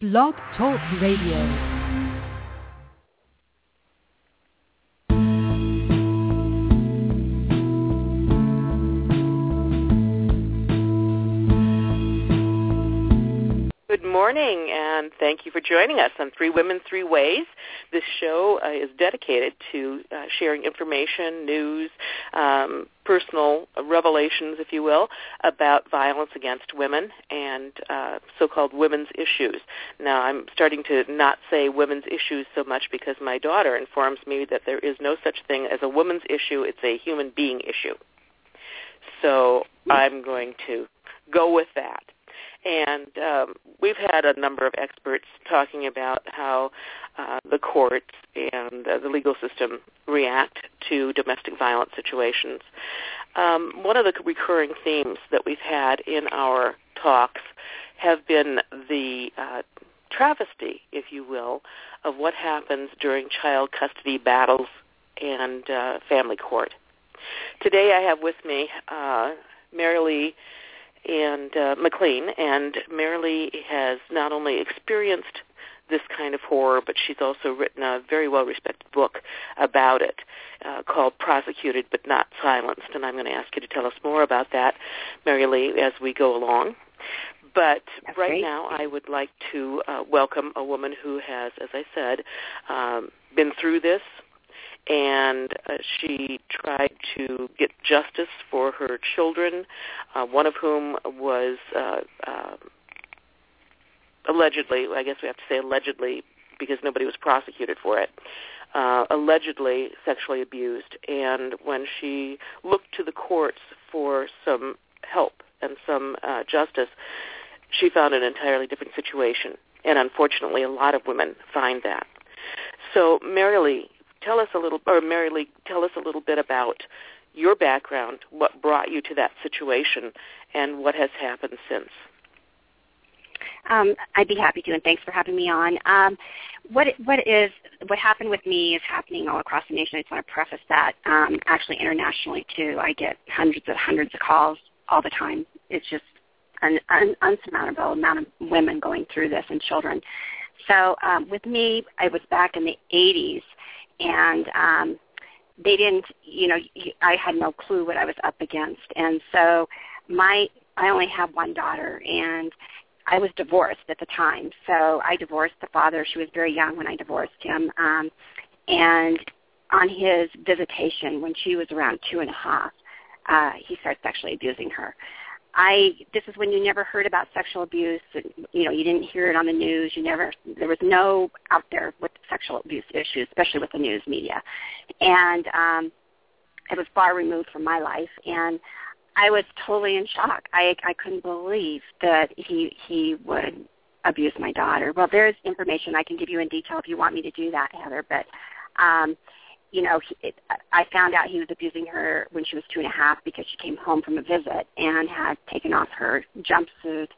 Blog Talk Radio. Morning, and thank you for joining us on Three Women, Three Ways. This show uh, is dedicated to uh, sharing information, news, um, personal revelations, if you will, about violence against women and uh, so-called women's issues. Now, I'm starting to not say women's issues so much because my daughter informs me that there is no such thing as a woman's issue. It's a human being issue. So I'm going to go with that. And um, we've had a number of experts talking about how uh, the courts and uh, the legal system react to domestic violence situations. Um, one of the recurring themes that we've had in our talks have been the uh, travesty, if you will, of what happens during child custody battles and uh, family court. Today I have with me uh, Maralee and uh, McLean, and Maralee has not only experienced this kind of horror, but she's also written a very well-respected book about it uh, called Prosecuted But Not Silenced, and I'm going to ask you to tell us more about that, Maralee, as we go along. But That's right great. now, I would like to uh, welcome a woman who has, as I said, um, been through this, and uh, she tried to get justice for her children, uh, one of whom was uh, uh, allegedly, I guess we have to say allegedly because nobody was prosecuted for it, uh, allegedly sexually abused. And when she looked to the courts for some help and some uh, justice, she found an entirely different situation. And unfortunately, a lot of women find that. So, Maralee, tell us a little, or Maralee, tell us a little bit about your background, what brought you to that situation, and what has happened since. Um, I'd be happy to, and thanks for having me on. Um, what what is what happened with me is happening all across the nation. I just want to preface that. Um, actually, internationally too, I get hundreds of hundreds of calls all the time. It's just an, an unsurmountable amount of women going through this and children. So um, with me, I was back in the 80s, and um, they didn't, you know, I had no clue what I was up against, and so my I only have one daughter, and I was divorced at the time. So I divorced the father. She was very young when I divorced him, um, and on his visitation when she was around two and a half, uh, he starts sexually abusing her. I this is when you never heard about sexual abuse. You know, you didn't hear it on the news. You never there was no out there with sexual abuse issues, especially with the news media, and um, it was far removed from my life. And I was totally in shock. I I couldn't believe that he he would abuse my daughter. Well, there's information I can give you in detail if you want me to do that, Heather. But um, you know, he, it, I found out he was abusing her when she was two and a half because she came home from a visit and had taken off her jumpsuit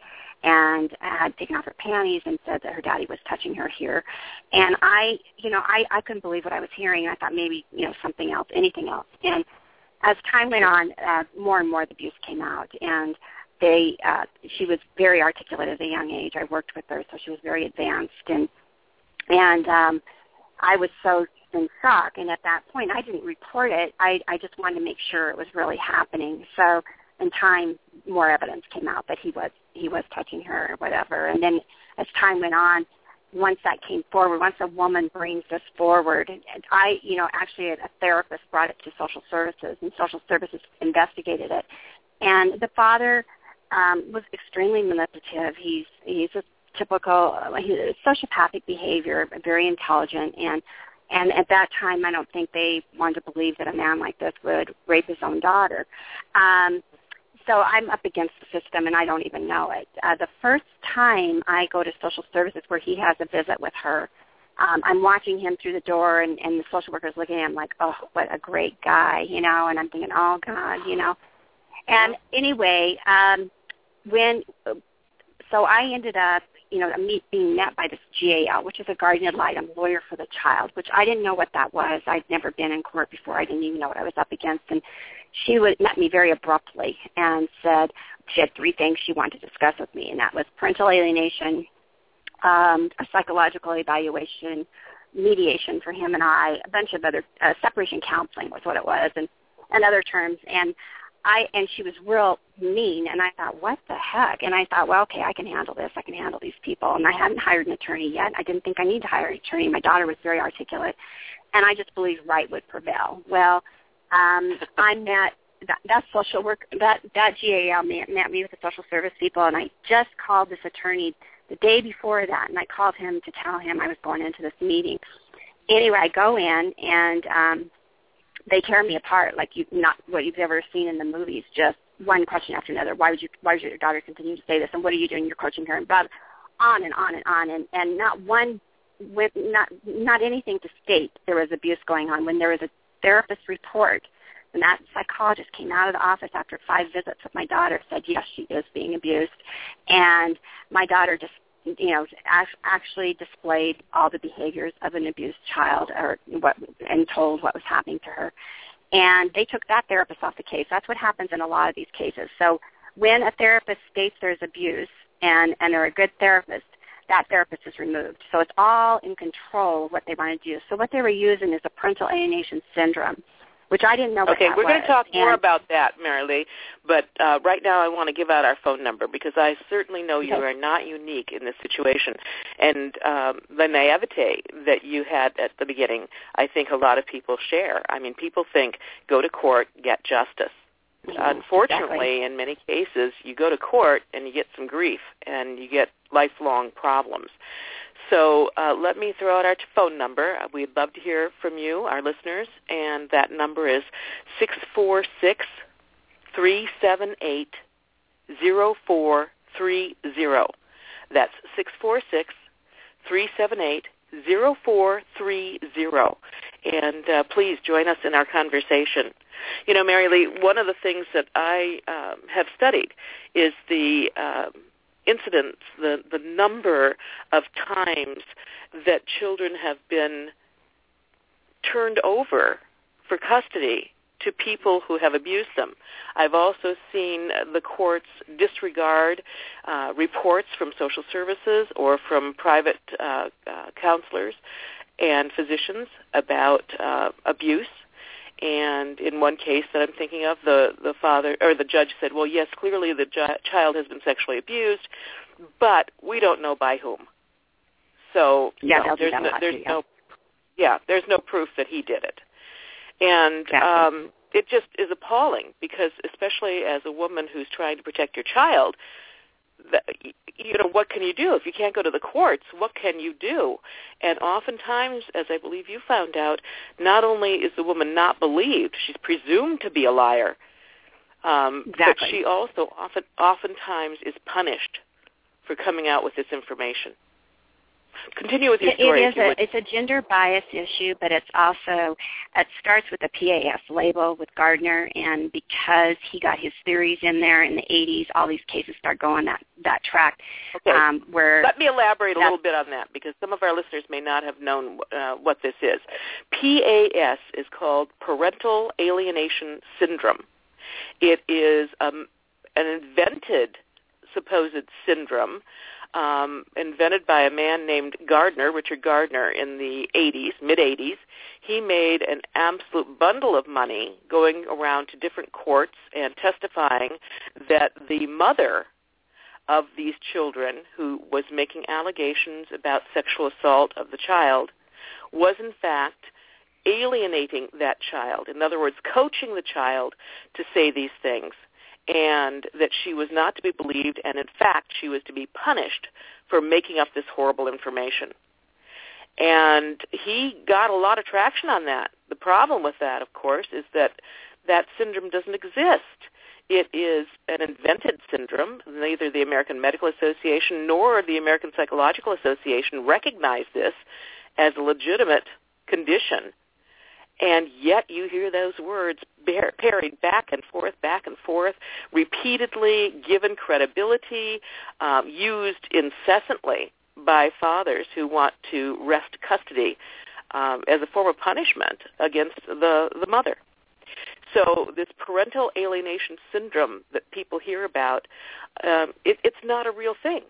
and had taken off her panties and said that her daddy was touching her here. And I, you know, I, I couldn't believe what I was hearing. I thought maybe, you know, something else, anything else. And as time went on, uh, more and more the abuse came out. And they, uh, she was very articulate at a young age. I worked with her, so she was very advanced. And, and um, I was so in shock. And at that point, I didn't report it. I, I just wanted to make sure it was really happening. So in time, more evidence came out that he was he was touching her or whatever. And then as time went on, once that came forward, once a woman brings this forward, and I, you know, actually a, a therapist brought it to social services, and social services investigated it. And the father um, was extremely manipulative. He's he's a typical uh, he's sociopathic behavior, very intelligent, and and at that time, I don't think they wanted to believe that a man like this would rape his own daughter. Um, so I'm up against the system, and I don't even know it. Uh, the first time I go to social services where he has a visit with her, um, I'm watching him through the door, and, and the social worker's looking at him like, oh, what a great guy, you know, and I'm thinking, oh, God, you know. And anyway, um, when so I ended up, you know, being met by this GAL, which is a guardian ad litem lawyer for the child, which I didn't know what that was. I'd never been in court before. I didn't even know what I was up against. And she was, met me very abruptly and said she had three things she wanted to discuss with me, and that was parental alienation, um, a psychological evaluation, mediation for him and I, a bunch of other uh, separation counseling was what it was, and and other terms. And I and she was real mean, and I thought, what the heck? And I thought, well, okay, I can handle this. I can handle these people. And I hadn't hired an attorney yet. I didn't think I need to hire an attorney. My daughter was very articulate, and I just believed right would prevail. Well, um, I met that, that social work that that GAL met, met me with the social service people, and I just called this attorney the day before that, and I called him to tell him I was going into this meeting. Anyway, I go in and um, they tear me apart like you not what you've ever seen in the movies. Just one question after another. Why would you? Why would your daughter continue to say this? And what are you doing? You're coaching her and blah, on and on and on. And and not one, with not not anything to state there was abuse going on when there was a therapist report. And that psychologist came out of the office after five visits with my daughter, said yes, she is being abused, and my daughter just you know, actually displayed all the behaviors of an abused child or what, and told what was happening to her. And they took that therapist off the case. That's what happens in a lot of these cases. So when a therapist states there's abuse and, and they're a good therapist, that therapist is removed. So it's all in control of what they want to do. So what they were using is a parental alienation syndrome which I didn't know. Okay, we're going to talk and more about that, Maralee. But uh, right now, I want to give out our phone number because I certainly know you are not unique in this situation, and um, the naivete that you had at the beginning, I think a lot of people share. I mean, people think go to court, get justice. Mm-hmm. Unfortunately, exactly. in many cases, you go to court and you get some grief and you get lifelong problems. So uh, let me throw out our phone number. Uh, we'd love to hear from you, our listeners, and that number is six four six three seven eight zero four three zero. That's six four six three seven eight zero four three zero. And uh, please join us in our conversation. You know, Maralee, one of the things that I um, have studied is the um, incidents, the, the number of times that children have been turned over for custody to people who have abused them. I've also seen the courts disregard uh, reports from social services or from private uh, uh, counselors and physicians about uh, abuse and in one case that I'm thinking of, the the father or the judge said, "Well, yes, clearly the ju- child has been sexually abused, but we don't know by whom." So yeah, no, there's no, there's too, yeah. no yeah, there's no proof that he did it, and exactly. um, it just is appalling because, especially as a woman who's trying to protect your child, you know, what can you do? If you can't go to the courts, what can you do? And oftentimes, as I believe you found out, not only is the woman not believed, she's presumed to be a liar, um, exactly. but she also often, oftentimes is punished for coming out with this information. Continue with your story. It is a, it's a gender bias issue, but it's also it starts with the PAS label with Gardner, and because he got his theories in there in the 80s, all these cases start going that that track. Okay. Um, where Let me elaborate a little bit on that because some of our listeners may not have known uh, what this is. PAS is called Parental Alienation Syndrome. It is um, an invented supposed syndrome um, invented by a man named Gardner, Richard Gardner, in the 80s, mid 80s. He made an absolute bundle of money going around to different courts and testifying that the mother of these children who was making allegations about sexual assault of the child was in fact alienating that child. In other words, coaching the child to say these things and that she was not to be believed, and in fact, she was to be punished for making up this horrible information. And he got a lot of traction on that. The problem with that, of course, is that that syndrome doesn't exist. It is an invented syndrome. Neither the American Medical Association nor the American Psychological Association recognize this as a legitimate condition and yet you hear those words parried back and forth, back and forth, repeatedly given credibility, um, used incessantly by fathers who want to wrest custody um, as a form of punishment against the, the mother. So this parental alienation syndrome that people hear about, um, it, it's not a real thing.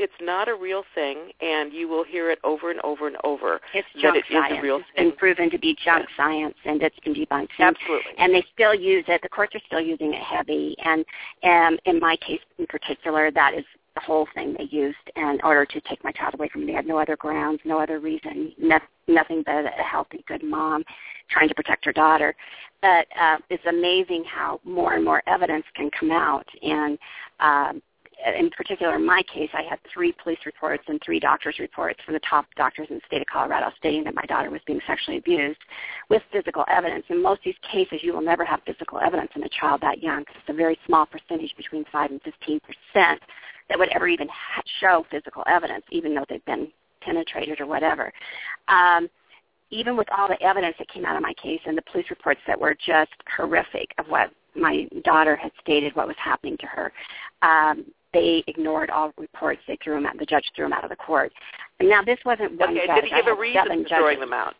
It's not a real thing, and you will hear it over and over and over. It's junk it is science. a real it's thing. been proven to be junk Yes. science, and it's been debunked. And, Absolutely. and they still use it. The courts are still using it heavy. And um, in my case in particular, that is the whole thing they used in order to take my child away from me. They had no other grounds, no other reason, no, nothing but a healthy, good mom trying to protect her daughter. But uh, it's amazing how more and more evidence can come out. And um, in particular, in my case, I had three police reports and three doctors' reports from the top doctors in the state of Colorado stating that my daughter was being sexually abused with physical evidence. In most of these cases, you will never have physical evidence in a child that young because it's a very small percentage, between 5 and 15 percent, that would ever even ha- show physical evidence, even though they've been penetrated or whatever. Um, even with all the evidence that came out of my case and the police reports that were just horrific of what my daughter had stated what was happening to her, um, they ignored all reports. They threw them out. The judge threw them out of the court. And now this wasn't one Okay. judge. Did he give a reason for throwing them out?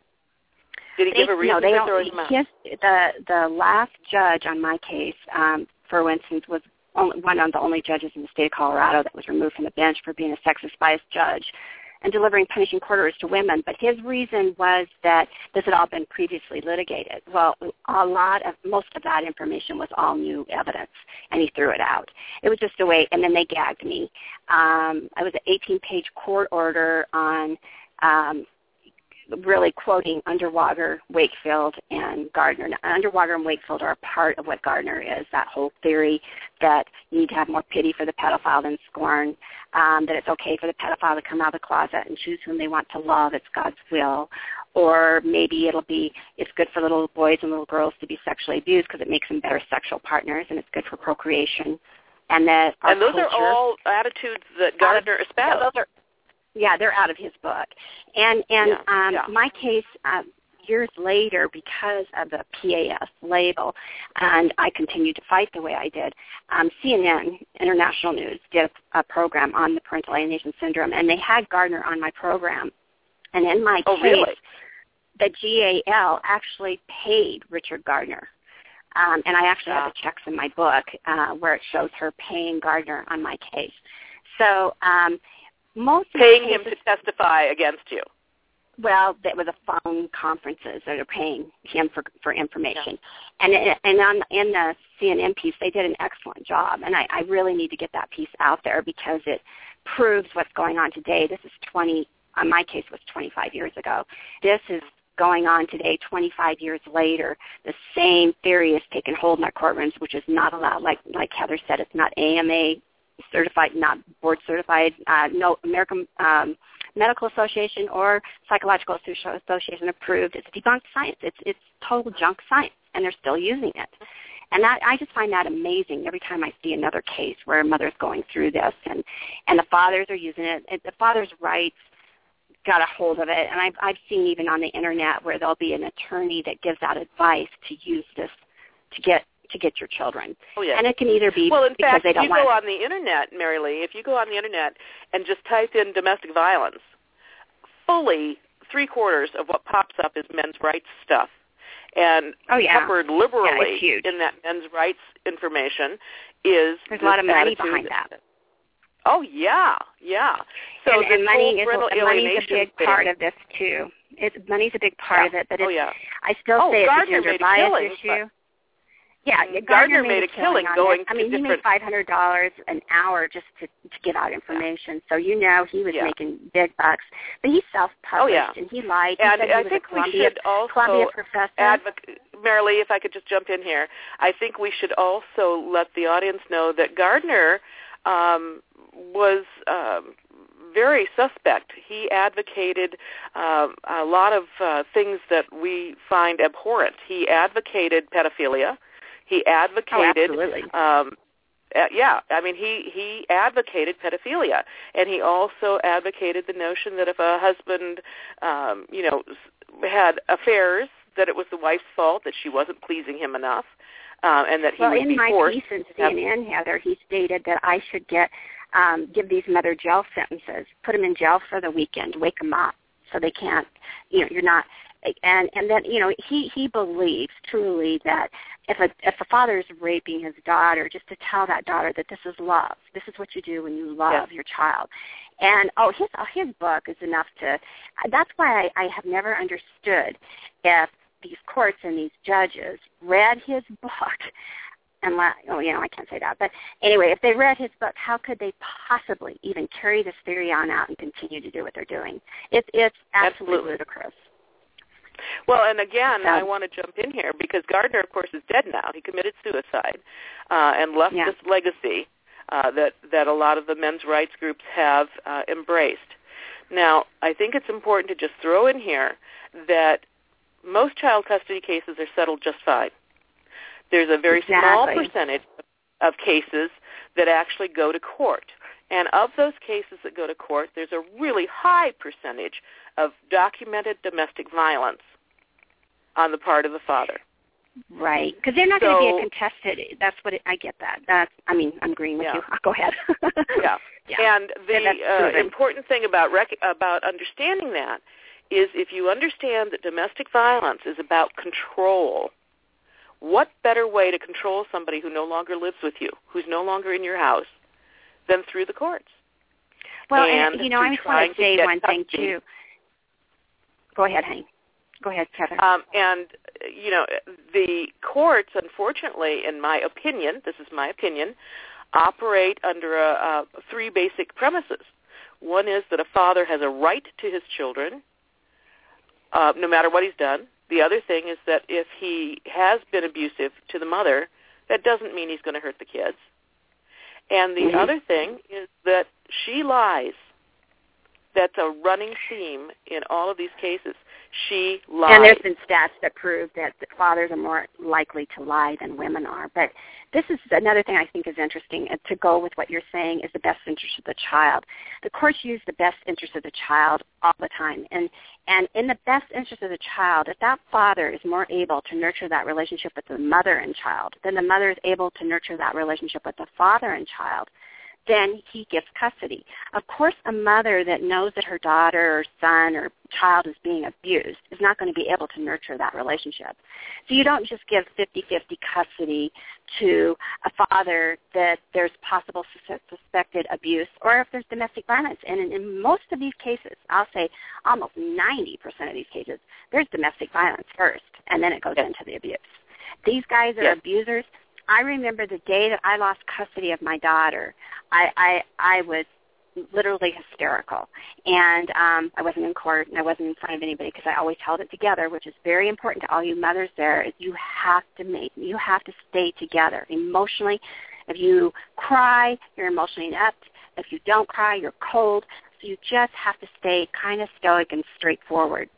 Did he They- give a reason no, they for throwing them out? His, the the last judge on my case, um, for instance, was only, one of the only judges in the state of Colorado that was removed from the bench for being a sexist biased judge and delivering punishing orders to women. But his reason was that this had all been previously litigated. Well, a lot of most of that information was all new evidence, and he threw it out. It was just a way, and then they gagged me. Um, I was an 18-page court order on. Um, really quoting Underwager, Wakefield, and Gardner. Now, Underwager and Wakefield are a part of what Gardner is, that whole theory that you need to have more pity for the pedophile than scorn, um, that it's okay for the pedophile to come out of the closet and choose whom they want to love, it's God's will. Or maybe it'll be, it's good for little boys and little girls to be sexually abused because it makes them better sexual partners and it's good for procreation. And that our and those culture, are all attitudes that Gardner yeah, espoused. those are yeah, they're out of his book. And and Yeah, um yeah. my case um years later because of the PAS label and I continued to fight the way I did. Um CNN International News did a, a program on the parental alienation syndrome and they had Gardner on my program. And in my Oh, case really? the GAL actually paid Richard Gardner. Um, and I actually have the checks in my book uh, where it shows her paying Gardner on my case. So um, most Paying him to testify against you. Well, that was a phone conferences that are paying him for for information, and it- and on in the CNN piece they did an excellent job, and I, I really need to get that piece out there because it proves what's going on today. This is 20. On my case was 25 years ago. This is going on today, 25 years later. The same theory has taken hold in our courtrooms, which is not allowed. Like like Heather said, it's not AMA certified, not board certified. Uh, no American um, Medical Association or Psychological Associ- Association approved. It's debunked science. It's it's total junk science, and they're still using it. And that I just find that amazing every time I see another case where a mother's going through this, and and the fathers are using it. The father's rights got a hold of it, and I've I've seen even on the internet where there'll be an attorney that gives out advice to use this to get to get your children, Oh, yes. and it can either be well, in because fact, they if don't you want go on the internet, Maralee, if you go on the internet and just type in domestic violence, fully three quarters of what pops up is men's rights stuff. And Oh, yeah. peppered liberally huge. in that men's rights information is There's a lot of money behind that. Oh yeah, yeah. So and, and money is and money's a big thing- part of this too. It's money's a big part Yeah. of it, but oh yeah. I still Oh, say it's Gardner a gender bias killing, issue. Yeah, yeah, Gardner Gardner, made a killing going. I to mean, he different- made five hundred dollars an hour just to to give out information. So you know he was Yeah. making big bucks. But he self-published Oh, yeah. and he lied. He And he I was think a we Columbia, should also Columbia professor. advoc- Maralee, if I could just jump in here, I think we should also let the audience know that Gardner um, was um, very suspect. He advocated um, a lot of uh, things that we find abhorrent. He advocated pedophilia. He oh, advocated absolutely. um, uh, yeah, I mean he he advocated pedophilia, and he also advocated the notion that if a husband, um, you know, had affairs, that it was the wife's fault that she wasn't pleasing him enough, uh, and that he well, would in be my forced. piece in to have- CNN, Heather, he stated that I should get um, give these mother jail sentences, put them in jail for the weekend, wake them up so they can't, you know, you're not. And and then you know he he believes truly that if a if a father is raping his daughter, just to tell that daughter that this is love. This is what you do when you love yes. your child. And oh, his oh, his book is enough to. That's why I, I have never understood if these courts and these judges read his book and oh, you know, I can't say that. But anyway, if they read his book, how could they possibly even carry this theory on out and continue to do what they're doing? It's it's absolutely, absolutely. ludicrous. Well, and again, I want to jump in here because Gardner, of course, is dead now. He committed suicide uh, and left yeah. this legacy uh, that that a lot of the men's rights groups have uh, embraced. Now, I think it's important to just throw in here that most child custody cases are settled just fine. There's a very exactly. small percentage of cases that actually go to court. And of those cases that go to court, there's a really high percentage of documented domestic violence on the part of the father. Right, because they're not so, going to be a contested. That's what it, I get. That. That's. I mean, I'm agreeing with yeah. you. Go ahead. yeah. yeah. And the yeah, uh, important thing about rec- about understanding that is if you understand that domestic violence is about control, what better way to control somebody who no longer lives with you, who's no longer in your house, than through the courts? Well, and, and you know, I just want to say one thing too. Go ahead, Hank. Go ahead, Heather. Um, and you know, the courts, unfortunately, in my opinion, this is my opinion, operate under a, a three basic premises. One is that a father has a right to his children, uh, no matter what he's done. The other thing is that if he has been abusive to the mother, that doesn't mean he's going to hurt the kids. And the mm-hmm. other thing is that she lies. That's a running theme in all of these cases. She lies. And there's been stats that prove that fathers are more likely to lie than women are. But this is another thing I think is interesting uh, to go with what you're saying is the best interest of the child. The courts use the best interest of the child all the time. And and in the best interest of the child, if that father is more able to nurture that relationship with the mother and child, then the mother is able to nurture that relationship with the father and child then he gets custody. Of course, a mother that knows that her daughter or son or child is being abused is not going to be able to nurture that relationship. So you don't just give 50-50 custody to a father that there's possible suspected abuse or if there's domestic violence. And in, in most of these cases, I'll say almost 90% of these cases, there's domestic violence first, and then it goes into the abuse. These guys are yes. abusers. I remember the day that I lost custody of my daughter. I I, I was literally hysterical, and um, I wasn't in court and I wasn't in front of anybody because I always held it together, which is very important to all you mothers. There, is you have to make you have to stay together emotionally. If you cry, you're emotionally inept. If you don't cry, you're cold. So you just have to stay kind of stoic and straightforward.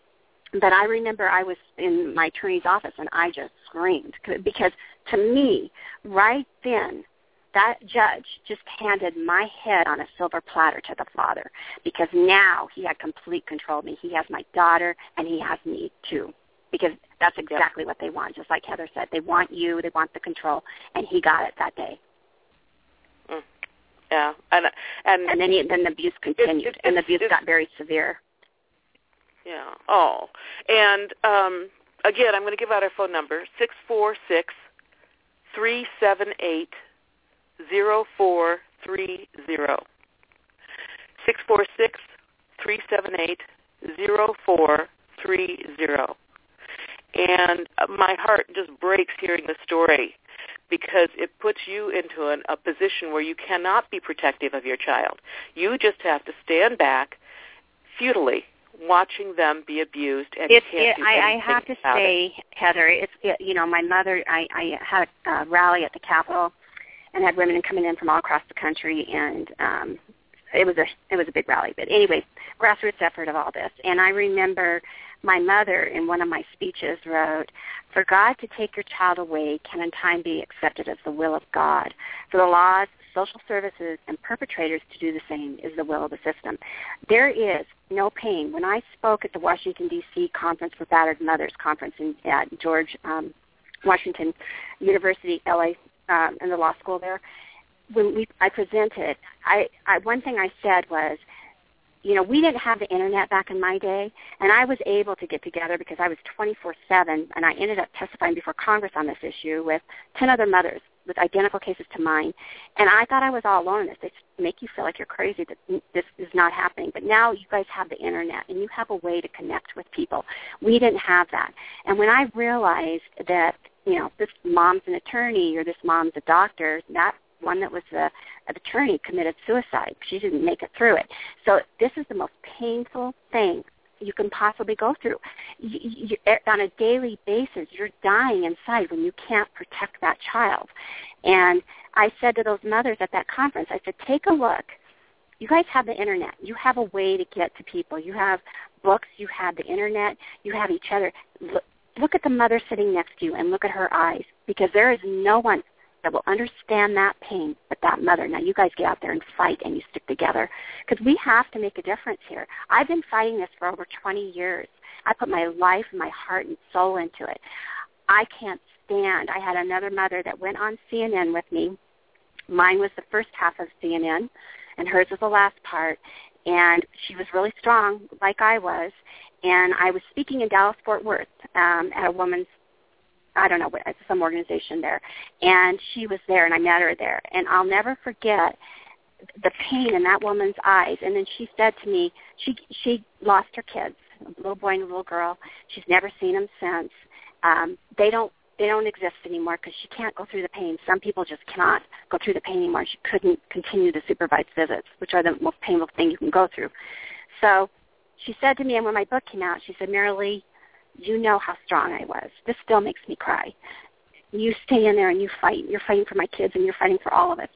But I remember I was in my attorney's office and I just screamed because to me, right then, that judge just handed my head on a silver platter to the father because now he had complete control of me. He has my daughter and he has me too because that's exactly what they want. Just like Heather said, they want you, they want the control, and he got it that day. Mm. Yeah, and and and then he, then the abuse continued, it, it, and the abuse got very severe. Yeah. Oh, and um, again, I'm going to give out our phone number six four six three seven eight zero four three zero. Six four six three seven eight zero four three zero. And my heart just breaks hearing the story because it puts you into an, a position where you cannot be protective of your child. You just have to stand back futilely watching them be abused and it, can't it, do I, I have to say, it. Heather, it's it, you know my mother. I, I had a rally at the Capitol and had women coming in from all across the country, and um, it was a it was a big rally. But anyway, grassroots effort of all this, and I remember my mother in one of my speeches wrote, "For God to take your child away can in time be accepted as the will of God. For the laws, social services, and perpetrators to do the same is the will of the system. There is no pain. When I spoke at the Washington, D.C. Conference for Battered Mothers conference in, at George um, Washington University, LA, um, in the law school there, when we, I presented, I, I, one thing I said was, you know, we didn't have the internet back in my day, and I was able to get together because I was 24/7, and I ended up testifying before Congress on this issue with 10 other mothers with identical cases to mine, and I thought I was all alone in this. They make you feel like you're crazy that this is not happening. But now you guys have the internet, and you have a way to connect with people. We didn't have that, and when I realized that you know this mom's an attorney or this mom's a doctor, that one that was an attorney committed suicide. She didn't make it through it. So this is the most painful thing you can possibly go through. You, you, eh, on a daily basis, you're dying inside when you can't protect that child. And I said to those mothers at that conference, I said, take a look. You guys have the internet. You have a way to get to people. You have books. You have the internet. You have each other. Look, look at the mother sitting next to you and look at her eyes because there is no one that will understand that pain but that mother. Now you guys get out there and fight and you stick together because we have to make a difference here. I've been fighting this for over 20 years. I put my life and my heart and soul into it. I can't stand. I had another mother that went on CNN with me. Mine was the first half of CNN and hers was the last part. And she was really strong, like I was. And I was speaking in Dallas, Fort Worth um, at a woman's I don't know some organization there, and she was there, and I met her there, and I'll never forget the pain in that woman's eyes. And then she said to me, she she lost her kids, a little boy and a little girl. She's never seen them since. Um, they don't they don't exist anymore because she can't go through the pain. Some people just cannot go through the pain anymore. She couldn't continue the supervised visits, which are the most painful thing you can go through. So she said to me, and when my book came out, she said, Maralee, you know how strong I was. This still makes me cry. You stay in there and you fight. You're fighting for my kids and you're fighting for all of us.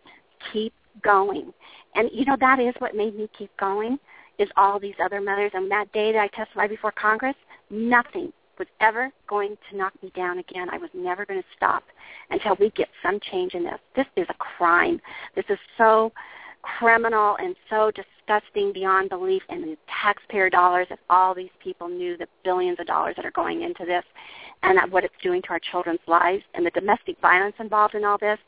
Keep going. And you know that is what made me keep going is all these other mothers. And that day that I testified before Congress, nothing was ever going to knock me down again. I was never going to stop until we get some change in this. This is a crime. This is so criminal and so disgusting beyond belief and the taxpayer dollars if all these people knew the billions of dollars that are going into this and what it's doing to our children's lives and the domestic violence involved in all this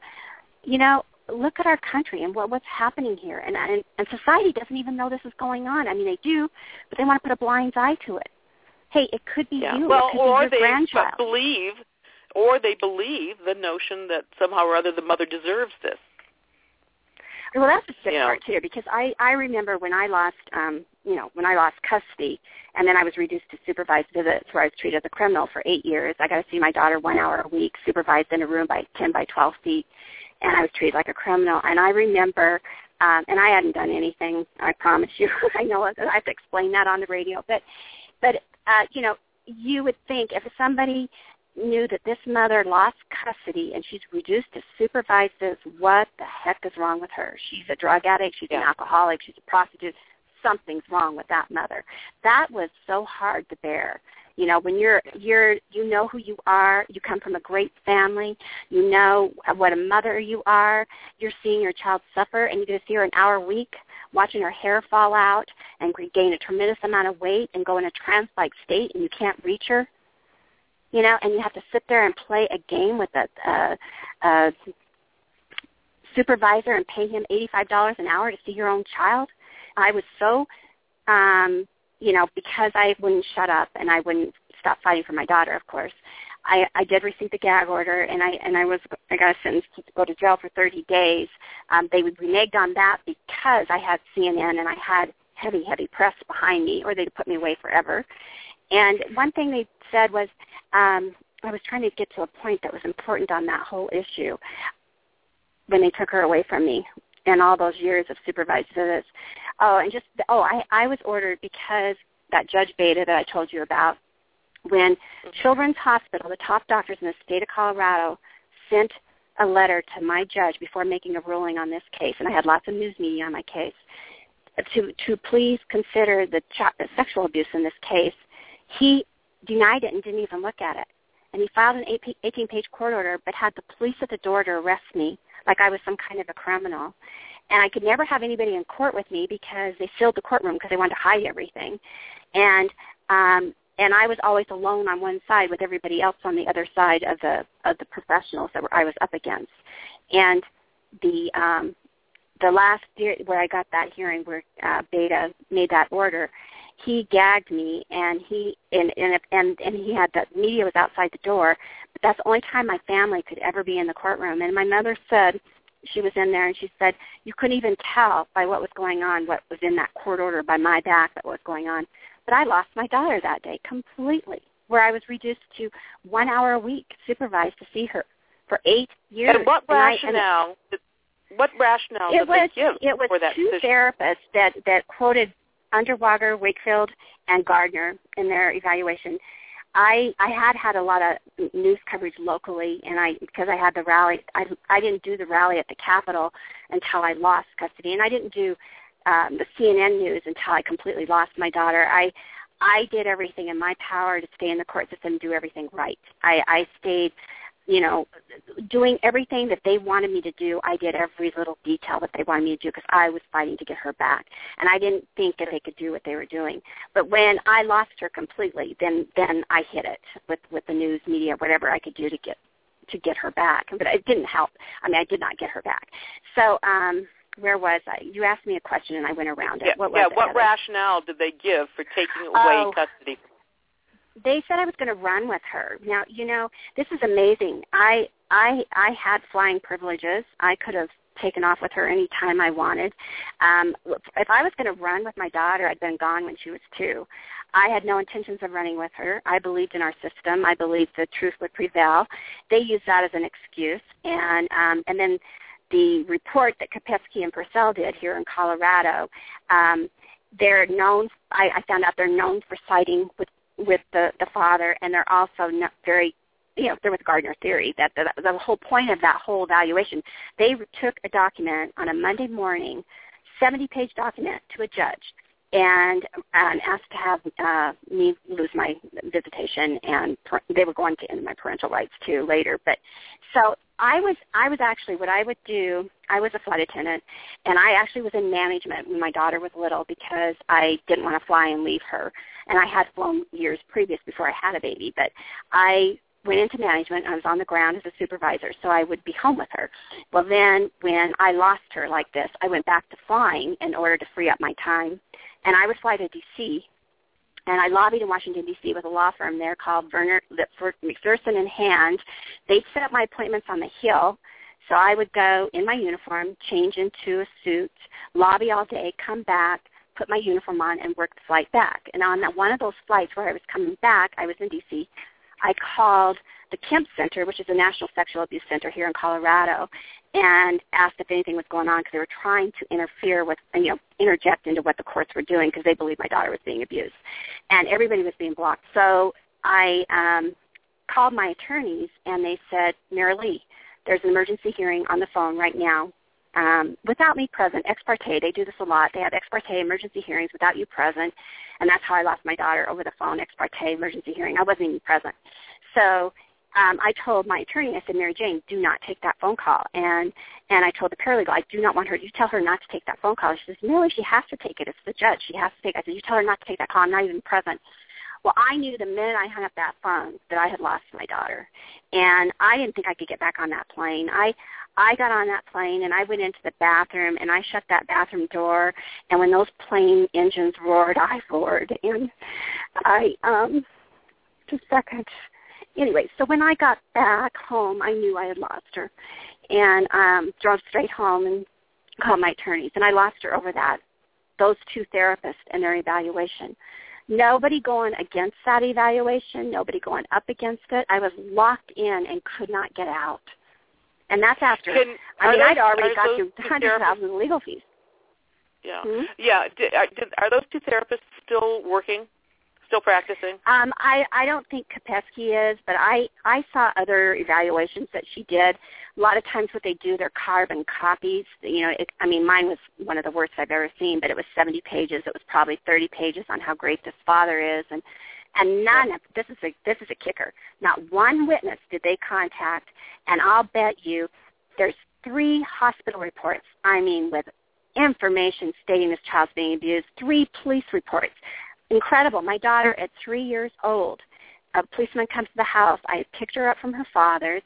you know look at our country and what what's happening here. And and, and society doesn't even know this is going on. I mean they do but they want to put a blind eye to it. Hey it could be yeah. you. Well it could or be your they grandchild. believe or they believe the notion that somehow or other the mother deserves this well, that's the sick know. part too, because I I remember when I lost um you know when I lost custody, and then I was reduced to supervised visits where I was treated as a criminal for eight years. I got to see my daughter one hour a week, supervised in a room by ten by twelve feet, and I was treated like a criminal. And I remember, um, and I hadn't done anything. I promise you. I know I have to explain that on the radio, but but uh, you know you would think if somebody knew that this mother lost custody and she's reduced to supervised visits, what the heck is wrong with her? She's a drug addict, she's an alcoholic, she's a prostitute. Something's wrong with that mother. That was so hard to bear. You know, when you're you're you know who you are, you come from a great family, you know what a mother you are, you're seeing your child suffer and you're gonna see her an hour a week watching her hair fall out and gain a tremendous amount of weight and go in a trance-like state and you can't reach her you know, and you have to sit there and play a game with a, a, a supervisor and pay him eighty-five dollars an hour to see your own child. I was so, um, you know, because I wouldn't shut up and I wouldn't stop fighting for my daughter. Of course, I, I did receive the gag order, and I and I was I got sentenced to go to jail for thirty days. Um, they would reneged on that because I had CNN and I had heavy, heavy press behind me, or they'd put me away forever. And one thing they said was, um, I was trying to get to a point that was important on that whole issue when they took her away from me and all those years of supervised visits. Oh, and just oh, I I was ordered because that Judge Beta that I told you about when Children's Hospital, the top doctors in the state of Colorado, sent a letter to my judge before making a ruling on this case, and I had lots of news media on my case, to to please consider the, ch- the sexual abuse in this case. He denied it and didn't even look at it. And he filed an 18-page court order, but had the police at the door to arrest me like I was some kind of a criminal. And I could never have anybody in court with me because they sealed the courtroom because they wanted to hide everything. And um, and I was always alone on one side with everybody else on the other side of the of the professionals that were, I was up against. And the um, the last where I got that hearing where uh, Beta made that order, he gagged me and he and and and, and he had the media was outside the door. But that's the only time my family could ever be in the courtroom. And my mother said she was in there and she said you couldn't even tell by what was going on what was in that court order by my back that was going on. But i lost my daughter that day completely where i was reduced to one hour a week supervised to see her for eight years. And what rationale I, and what rationale it did was, they give it was for that two decision? therapists that that quoted Underwager, Wakefield, and Gardner in their evaluation. I I had had a lot of news coverage locally, and I because I had the rally, I I didn't do the rally at the Capitol until I lost custody, and I didn't do um, the CNN news until I completely lost my daughter. I I did everything in my power to stay in the court system do everything right. I I stayed you know, doing everything that they wanted me to do. I did every little detail that they wanted me to do because I was fighting to get her back, and I didn't think that they could do what they were doing. But when I lost her completely, then then I hit it with with the news media, whatever I could do to get to get her back. But it didn't help. I mean, I did not get her back. So. um where was I? You asked me a question and I went around it. Yeah, what yeah. what rationale did they give for taking away Oh. custody? They said I was going to run with her. Now, you know, this is amazing. I I I had flying privileges. I could have taken off with her any time I wanted. Um if I was going to run with my daughter, I'd been gone when she was 2. I had no intentions of running with her. I believed in our system. I believed the truth would prevail. They used that as an excuse and um and then the report that Kopetsky and Purcell did here in Colorado um they're known I, I found out they're known for siding with with the the father, and they're also not very you know they're with Gardner theory that the, the whole point of that whole evaluation they took a document on a Monday morning, seventy page document to a judge and um, asked to have uh, me lose my visitation, and per- they were going to end my parental rights too later. But so I was I was actually what I would do. I was a flight attendant, and I actually was in management when my daughter was little because I didn't want to fly and leave her, and I had flown years previous before I had a baby. But I went into management. I was on the ground as a supervisor, so I would be home with her. Well, then when I lost her like this, I went back to flying in order to free up my time, and I would fly to D.C. And I lobbied in Washington D.C. with a law firm there called Verner McPherson and Hand. They'd set up my appointments on the Hill, so I would go in my uniform, change into a suit, lobby all day, come back, put my uniform on, and work the flight back. And on that, one of those flights where I was coming back, I was in D.C. I called the Kempe Center, which is a national sexual abuse center here in Colorado, and asked if anything was going on because they were trying to interfere with, you know, interject into what the courts were doing because they believed my daughter was being abused, and everybody was being blocked. So I um, called my attorneys, and they said, Maralee, there's an emergency hearing on the phone right now. Um, without me present, ex parte, they do this a lot. They have ex parte emergency hearings without you present, and that's how I lost my daughter over the phone, ex parte emergency hearing. I wasn't even present. So um, I told my attorney, I said, Mary Jane, do not take that phone call. And and I told the paralegal, I do not want her. You tell her not to take that phone call. She says, Mary, she has to take it. It's the judge. She has to take it. I said, you tell her not to take that call. I'm not even present. Well, I knew the minute I hung up that phone that I had lost my daughter, and I didn't think I could get back on that plane. I I got on that plane and I went into the bathroom and I shut that bathroom door. And when those plane engines roared, I roared, and I um just a second. Anyway, so when I got back home, I knew I had lost her, and um drove straight home and called my attorneys, and I lost her over that. Those two therapists and their evaluation nobody going against that evaluation, nobody going up against it. I was locked in and could not get out. And that's after. Can, I mean, those, I'd already got through hundreds of thousands of legal fees. Yeah, Hmm? yeah. Did, are, did, are those two therapists still working, still practicing? Um, I I don't think Kopetsky is, but I I saw other evaluations that she did. A lot of times, what they do, they're carbon copies. You know, it, I mean, mine was one of the worst I've ever seen, but it was 70 pages. It was probably 30 pages on how great this father is, and and none of this is a this is a kicker. Not one witness did they contact, and I'll bet you there's three hospital reports. I mean, with information stating this child's being abused. Three police reports. Incredible. My daughter at three years old, a policeman comes to the house. I picked her up from her father's,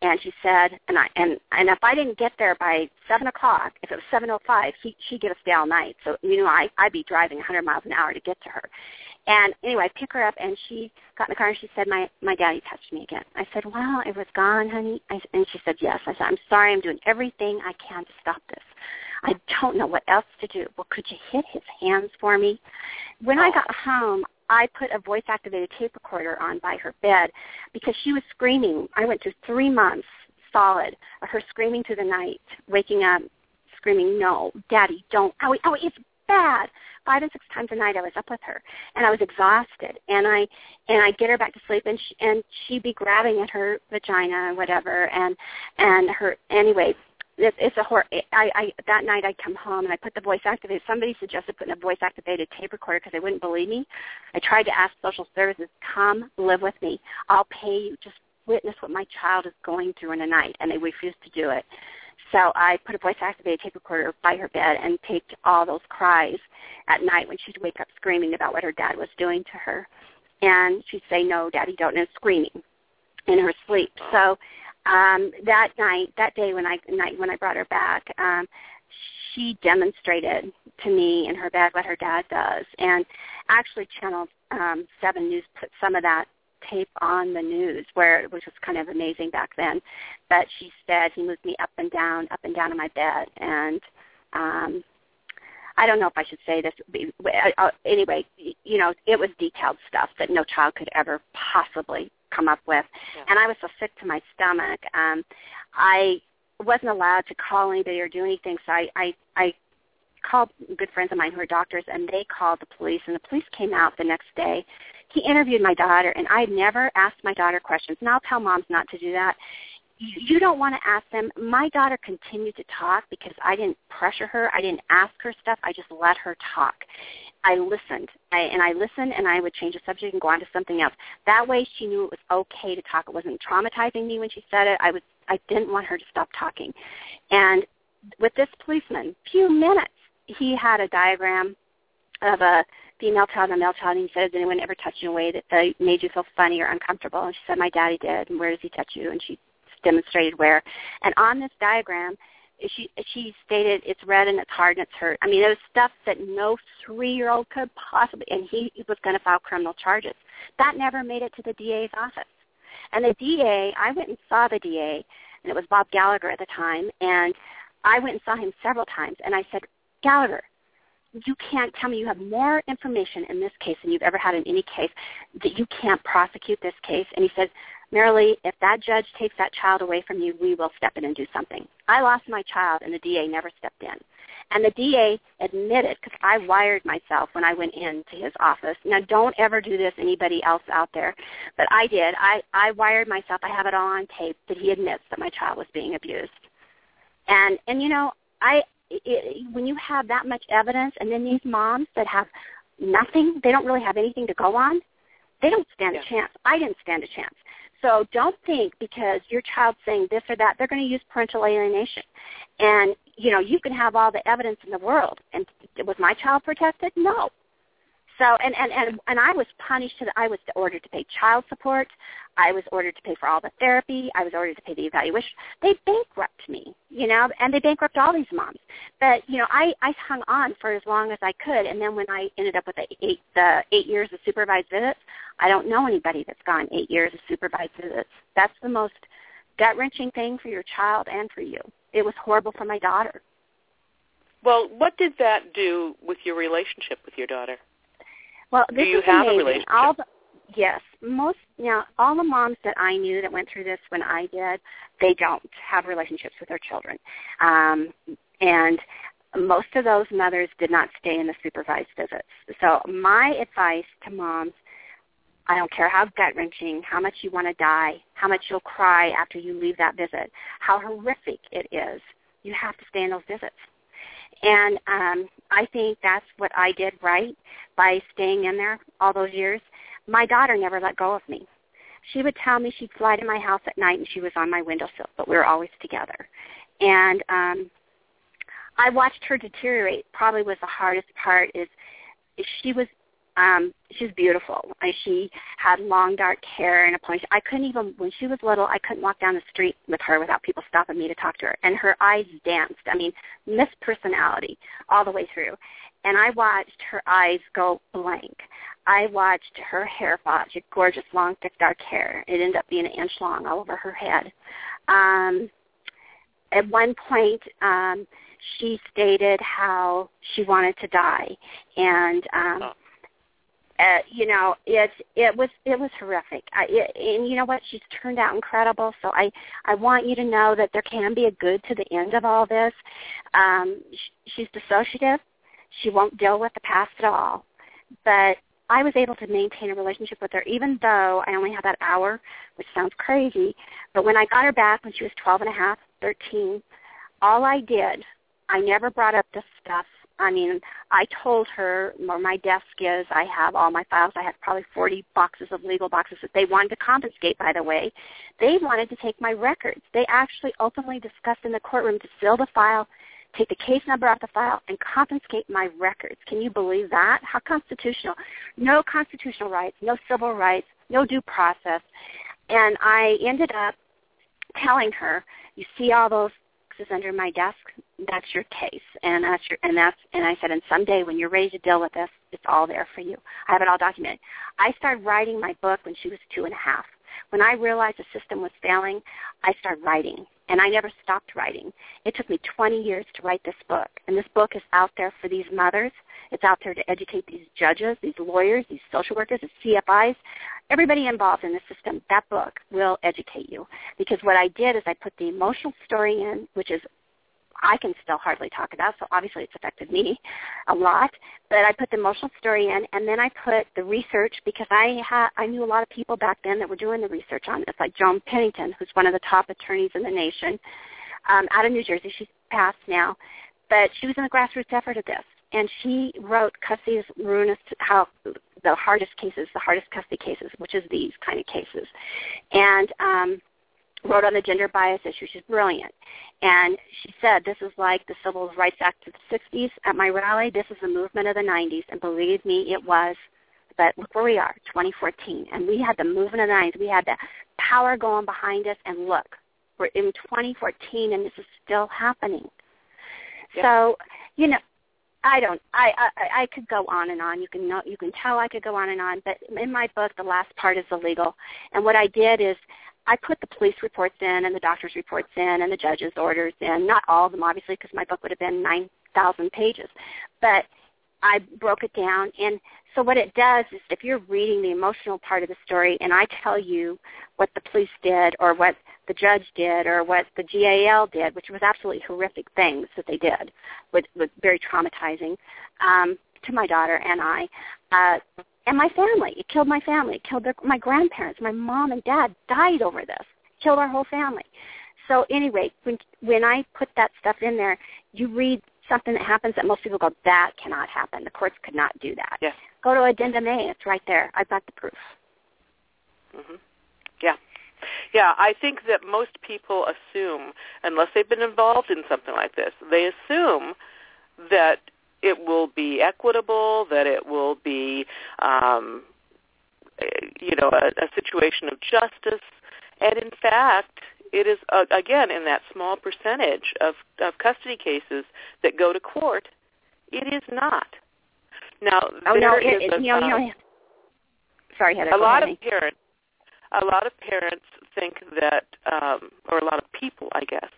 and she said, and I and and if I didn't get there by seven o'clock, if it was seven o five, he she'd get us stay all night. So you know, I I'd be driving a 100 miles an hour to get to her. And anyway, I pick her up, and she got in the car, and she said, "My my daddy touched me again." I said, "Well, it was gone, honey." I, and she said, "Yes." I said, "I'm sorry. I'm doing everything I can to stop this. I don't know what else to do. Well, could you hit his hands for me?" When I oh. got home, I put a voice activated tape recorder on by her bed because she was screaming. I went through three months solid of her screaming through the night, waking up, screaming, "No, Daddy, don't! Oh, oh, it's bad!" Five and six times a night, I was up with her, and I was exhausted. And I and I get her back to sleep, and she, and she'd be grabbing at her vagina and whatever, and and her anyway it's, it's a hor. I, I that night I come home and I put the voice activated. Somebody suggested putting a voice activated tape recorder because they wouldn't believe me. I tried to ask social services, come live with me. I'll pay you. Just witness what my child is going through in a night, and they refused to do it. So I put a voice activated tape recorder by her bed and taped all those cries at night when she'd wake up screaming about what her dad was doing to her. And she'd say, no, daddy, don't, and screaming in her sleep. So um, that night, that day when I night when I brought her back, um, she demonstrated to me in her bed what her dad does, and actually Channel um, Seven News put some of that tape on the news, where which was kind of amazing back then. But she said he moved me up and down, up and down in my bed, and um, I don't know if I should say this. Uh, anyway, you know, it was detailed stuff that no child could ever possibly come up with. Yeah. And I was so sick to my stomach. Um, I wasn't allowed to call anybody or do anything, so I, I, I called good friends of mine who are doctors, and they called the police, and the police came out the next day. He interviewed my daughter, and I had never asked my daughter questions, and I'll tell moms not to do that. You don't want to ask them. My daughter continued to talk because I didn't pressure her. I didn't ask her stuff. I just let her talk. I listened, I, and I listened, and I would change the subject and go on to something else. That way, she knew it was okay to talk. It wasn't traumatizing me when she said it. I was, I didn't want her to stop talking. And with this policeman, few minutes, he had a diagram of a female child and a male child, and he said, "Has anyone ever touched you in a way that they made you feel funny or uncomfortable?" And she said, "My daddy did." And where does he touch you? And she demonstrated where. And on this diagram, she she stated it's red and it's hard and it's hurt. I mean, it was stuff that no three-year-old could possibly, and he was going to file criminal charges. That never made it to the DA's office. And the DA, I went and saw the DA, and it was Bob Gallagher at the time, and I went and saw him several times, and I said, Gallagher, you can't tell me you have more information in this case than you've ever had in any case that you can't prosecute this case. And he said, Maralee, if that judge takes that child away from you, we will step in and do something. I lost my child, and the DA never stepped in. And the DA admitted, because I wired myself when I went into his office. Now, don't ever do this, anybody else out there, but I did. I, I wired myself. I have it all on tape that he admits that my child was being abused. And, and you know, I, it, when you have that much evidence, and then these moms that have nothing, they don't really have anything to go on, they don't stand yeah. a chance. I didn't stand a chance. So don't think because your child's saying this or that, they're going to use parental alienation. And, you know, you can have all the evidence in the world. And was my child protected? No. So and and and and I was punished. I was ordered to pay child support. I was ordered to pay for all the therapy. I was ordered to pay the evaluation. They bankrupt me, you know, and they bankrupt all these moms. But you know, I I hung on for as long as I could, and then when I ended up with the eight the eight years of supervised visits, I don't know anybody that's gone eight years of supervised visits. That's the most gut wrenching thing for your child and for you. It was horrible for my daughter. Well, what did that do with your relationship with your daughter? Well, this Do you is have amazing. a relationship? All the, yes, most now all the moms that I knew that went through this when I did, they don't have relationships with their children, um, and most of those mothers did not stay in the supervised visits. So my advice to moms I don't care how gut wrenching, how much you want to die, how much you'll cry after you leave that visit, how horrific it is. You have to stay in those visits. And um, I think that's what I did right by staying in there all those years. My daughter never let go of me. She would tell me she'd fly to my house at night and she was on my windowsill, but we were always together. And um, I watched her deteriorate. Probably was the hardest part is, is she was Um, she's beautiful. I, she had long dark hair and a ponytail. I couldn't even when she was little. I couldn't walk down the street with her without people stopping me to talk to her. And her eyes danced. I mean, Miss Personality all the way through. And I watched her eyes go blank. I watched her hair fall. She had gorgeous, long, thick, dark hair. It ended up being an inch long all over her head. Um, at one point, um, she stated how she wanted to die, and um, uh, you know, it it was it was horrific. I, it, and you know what? She's turned out incredible. So I I want you to know that there can be a good to the end of all this. Um, sh- she's dissociative. She won't deal with the past at all. But I was able to maintain a relationship with her, even though I only had that hour, which sounds crazy. But when I got her back when she was 12 and a half, 13, all I did, I never brought up this stuff I mean, I told her where my desk is. I have all my files. I have probably 40 boxes of legal boxes that they wanted to confiscate, by the way. They wanted to take my records. They actually openly discussed in the courtroom to seal the file, take the case number off the file, and confiscate my records. Can you believe that? How constitutional? No constitutional rights, no civil rights, no due process. And I ended up telling her, you see all those is under my desk, that's your case, and that's your, and that's, and I said, and someday when you're ready to deal with this, it's all there for you. I have it all documented. I started writing my book when she was two and a half. When I realized the system was failing, I started writing, and I never stopped writing. It took me 20 years to write this book, and this book is out there for these mothers. It's out there to educate these judges, these lawyers, these social workers, these CFIs, everybody involved in the system. That book will educate you because what I did is I put the emotional story in, which is I can still hardly talk about, so obviously it's affected me a lot. But I put the emotional story in, and then I put the research because I had I knew a lot of people back then that were doing the research on this, like Joan Pennington, who's one of the top attorneys in the nation, um, out of New Jersey. She's passed now, but she was in the grassroots effort of this, and she wrote Cussie's ruinous how the hardest cases, the hardest custody cases, which is these kind of cases, and um, wrote on the gender bias issue. She's brilliant. And she said, this is like the Civil Rights Act of the 60s. At my rally, this is the movement of the 90s. And believe me, it was. But look where we are, 2014. And we had the movement of the 90s. We had the power going behind us. And look, we're in 2014 and this is still happening. So, you know, I don't. I, I I could go on and on. You can know. You can tell I could go on and on. But in my book, the last part is the legal. And what I did is I put the police reports in and the doctor's reports in and the judge's orders in. Not all of them, obviously, because my book would have been 9,000 pages. But I broke it down. And so what it does is if you're reading the emotional part of the story and I tell you what the police did or what the judge did or what the GAL did, which was absolutely horrific things that they did, with, with very traumatizing um, to my daughter and I, uh, and my family. It killed my family. It killed their, my grandparents. My mom and dad died over this. It killed our whole family. So anyway, when when I put that stuff in there, you read something that happens that most people go, that cannot happen. The courts could not do that. Yes. Go to addendum A. It's right there. I've got the proof. Mm-hmm. Yeah. Yeah, I think that most people assume, unless they've been involved in something like this, they assume that it will be equitable, that it will be, um, you know, a, a situation of justice, and in fact, it is uh, again in that small percentage of, of custody cases that go to court. It is not. Now, oh no, it, it, a, you know, you know, sorry, Heather. A lot of parents, a lot of parents think that, um, or a lot of people, I guess,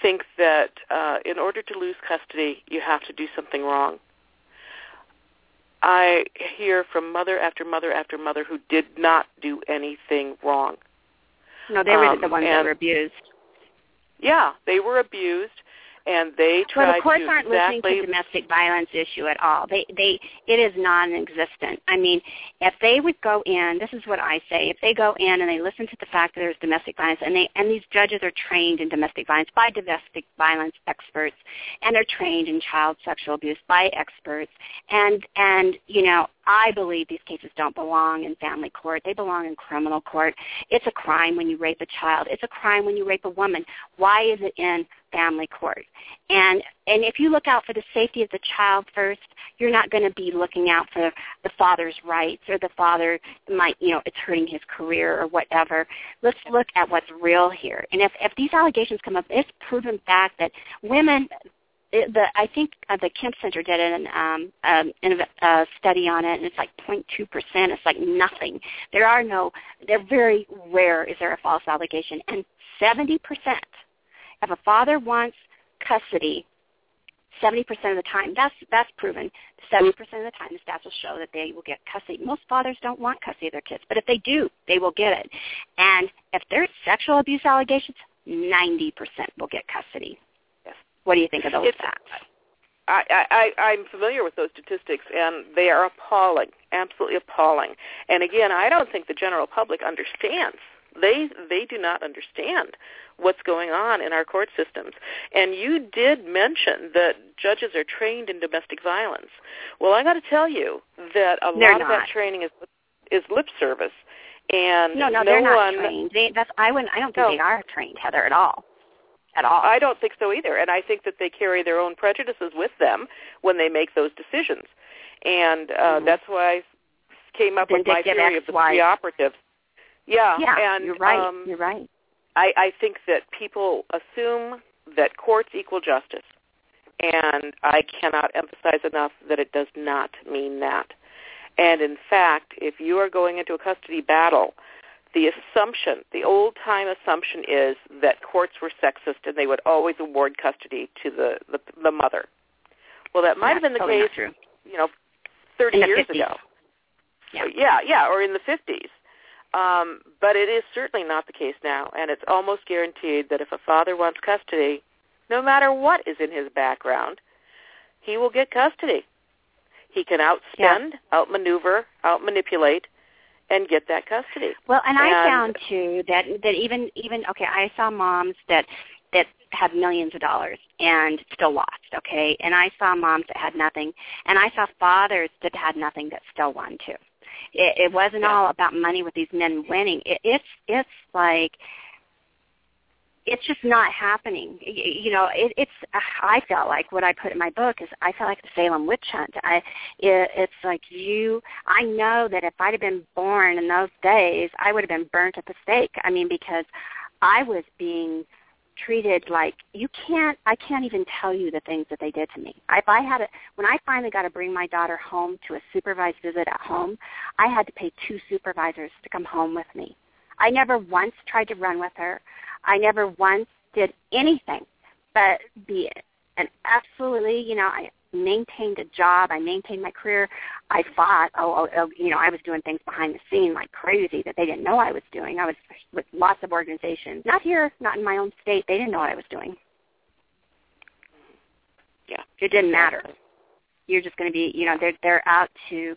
think that uh, in order to lose custody, you have to do something wrong. I hear from mother after mother after mother who did not do anything wrong. No, they were um, the ones that were abused. Yeah, they were abused, and they tried well, the courts to aren't exactly listening to domestic violence issue at all. They they it is non-existent. I mean, if they would go in, this is what I say: if they go in and they listen to the fact that there's domestic violence, and they and these judges are trained in domestic violence by domestic violence experts, and they're trained in child sexual abuse by experts, and and you know I believe these cases don't belong in family court. They belong in criminal court. It's a crime when you rape a child. It's a crime when you rape a woman. Why is it in family court? And and if you look out for the safety of the child first, you're not going to be looking out for the father's rights or the father might, you know, it's hurting his career or whatever. Let's look at what's real here. And if if these allegations come up, it's proven fact that women it, the I think uh, the Kempe Center did an um, um, a uh, study on it, and it's like 0.2 percent. It's like nothing. There are no. They're very rare. Is there a false allegation? And 70 percent. If a father wants custody, 70 percent of the time, that's that's proven. 70 percent of the time, the stats will show that they will get custody. Most fathers don't want custody of their kids, but if they do, they will get it. And if there's sexual abuse allegations, 90 percent will get custody. What do you think of those it's, facts? I, I, I'm familiar with those statistics, and they are appalling, absolutely appalling. And again, I don't think the general public understands. They they do not understand what's going on in our court systems. And you did mention that judges are trained in domestic violence. Well, I got to tell you that a they're lot not. of that training is is lip service. And no, no, no they're not one, trained. They, that's I wouldn't. I don't think No. they are trained, Heather, at all. At all. I don't think so either, and I think that they carry their own prejudices with them when they make those decisions, and uh, Mhm. that's why I came up with my theory of the three operatives. Yeah, yeah, and you're right. Um, you're right. I, I think that people assume that courts equal justice, and I cannot emphasize enough that it does not mean that. And in fact, if you are going into a custody battle, the assumption, the old-time assumption is that courts were sexist and they would always award custody to the, the, the mother. Well, that might Yeah, have been the totally case, you know, 30 years 50s. ago. Yeah. yeah, yeah, or in the 50s. Um, but it is certainly not the case now, and it's almost guaranteed that if a father wants custody, no matter what is in his background, he will get custody. He can outspend, outmaneuver, outmanipulate, and get that custody. Well, and I found too that that even even okay, I saw moms that that had millions of dollars and still lost, okay? And I saw moms that had nothing, and I saw fathers that had nothing that still won too. It, it wasn't Yeah. all about money with these men winning. It, it's it's like it's just not happening. You know, it, it's. I felt like what I put in my book is I felt like the Salem witch hunt. I, it, it's like you. I know that if I'd have been born in those days, I would have been burnt at the stake. I mean, because I was being treated like you can't. I can't even tell you the things that they did to me. If I had a, when I finally got to bring my daughter home to a supervised visit at home, I had to pay two supervisors to come home with me. I never once tried to run with her. I never once did anything but be an absolutely, you know, I maintained a job. I maintained my career. I fought. Oh, oh, oh, you know, I was doing things behind the scene like crazy that they didn't know I was doing. I was with lots of organizations. Not here, not in my own state. They didn't know what I was doing. Yeah. It didn't matter. You're just going to be, you know, they're they're out to.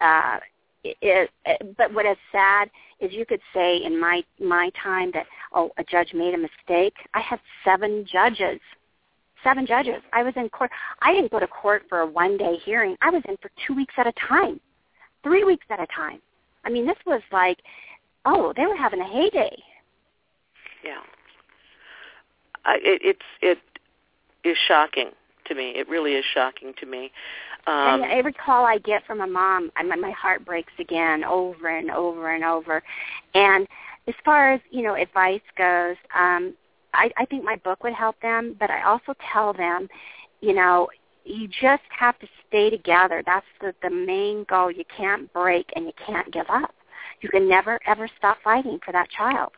uh it, it, but what is sad is you could say in my my time that oh a judge made a mistake. I had seven judges, seven judges. I was in court. I didn't go to court for a one day hearing. I was in for two weeks at a time, three weeks at a time. I mean, this was like, oh, they were having a heyday. Yeah. I, it, it's it is shocking to me. It really is shocking to me. Um, and every call I get from a mom, I, my my heart breaks again, over and over and over. And as far as you know, advice goes, um, I, I think my book would help them. But I also tell them, you know, you just have to stay together. That's the the main goal. You can't break and you can't give up. You can never ever stop fighting for that child.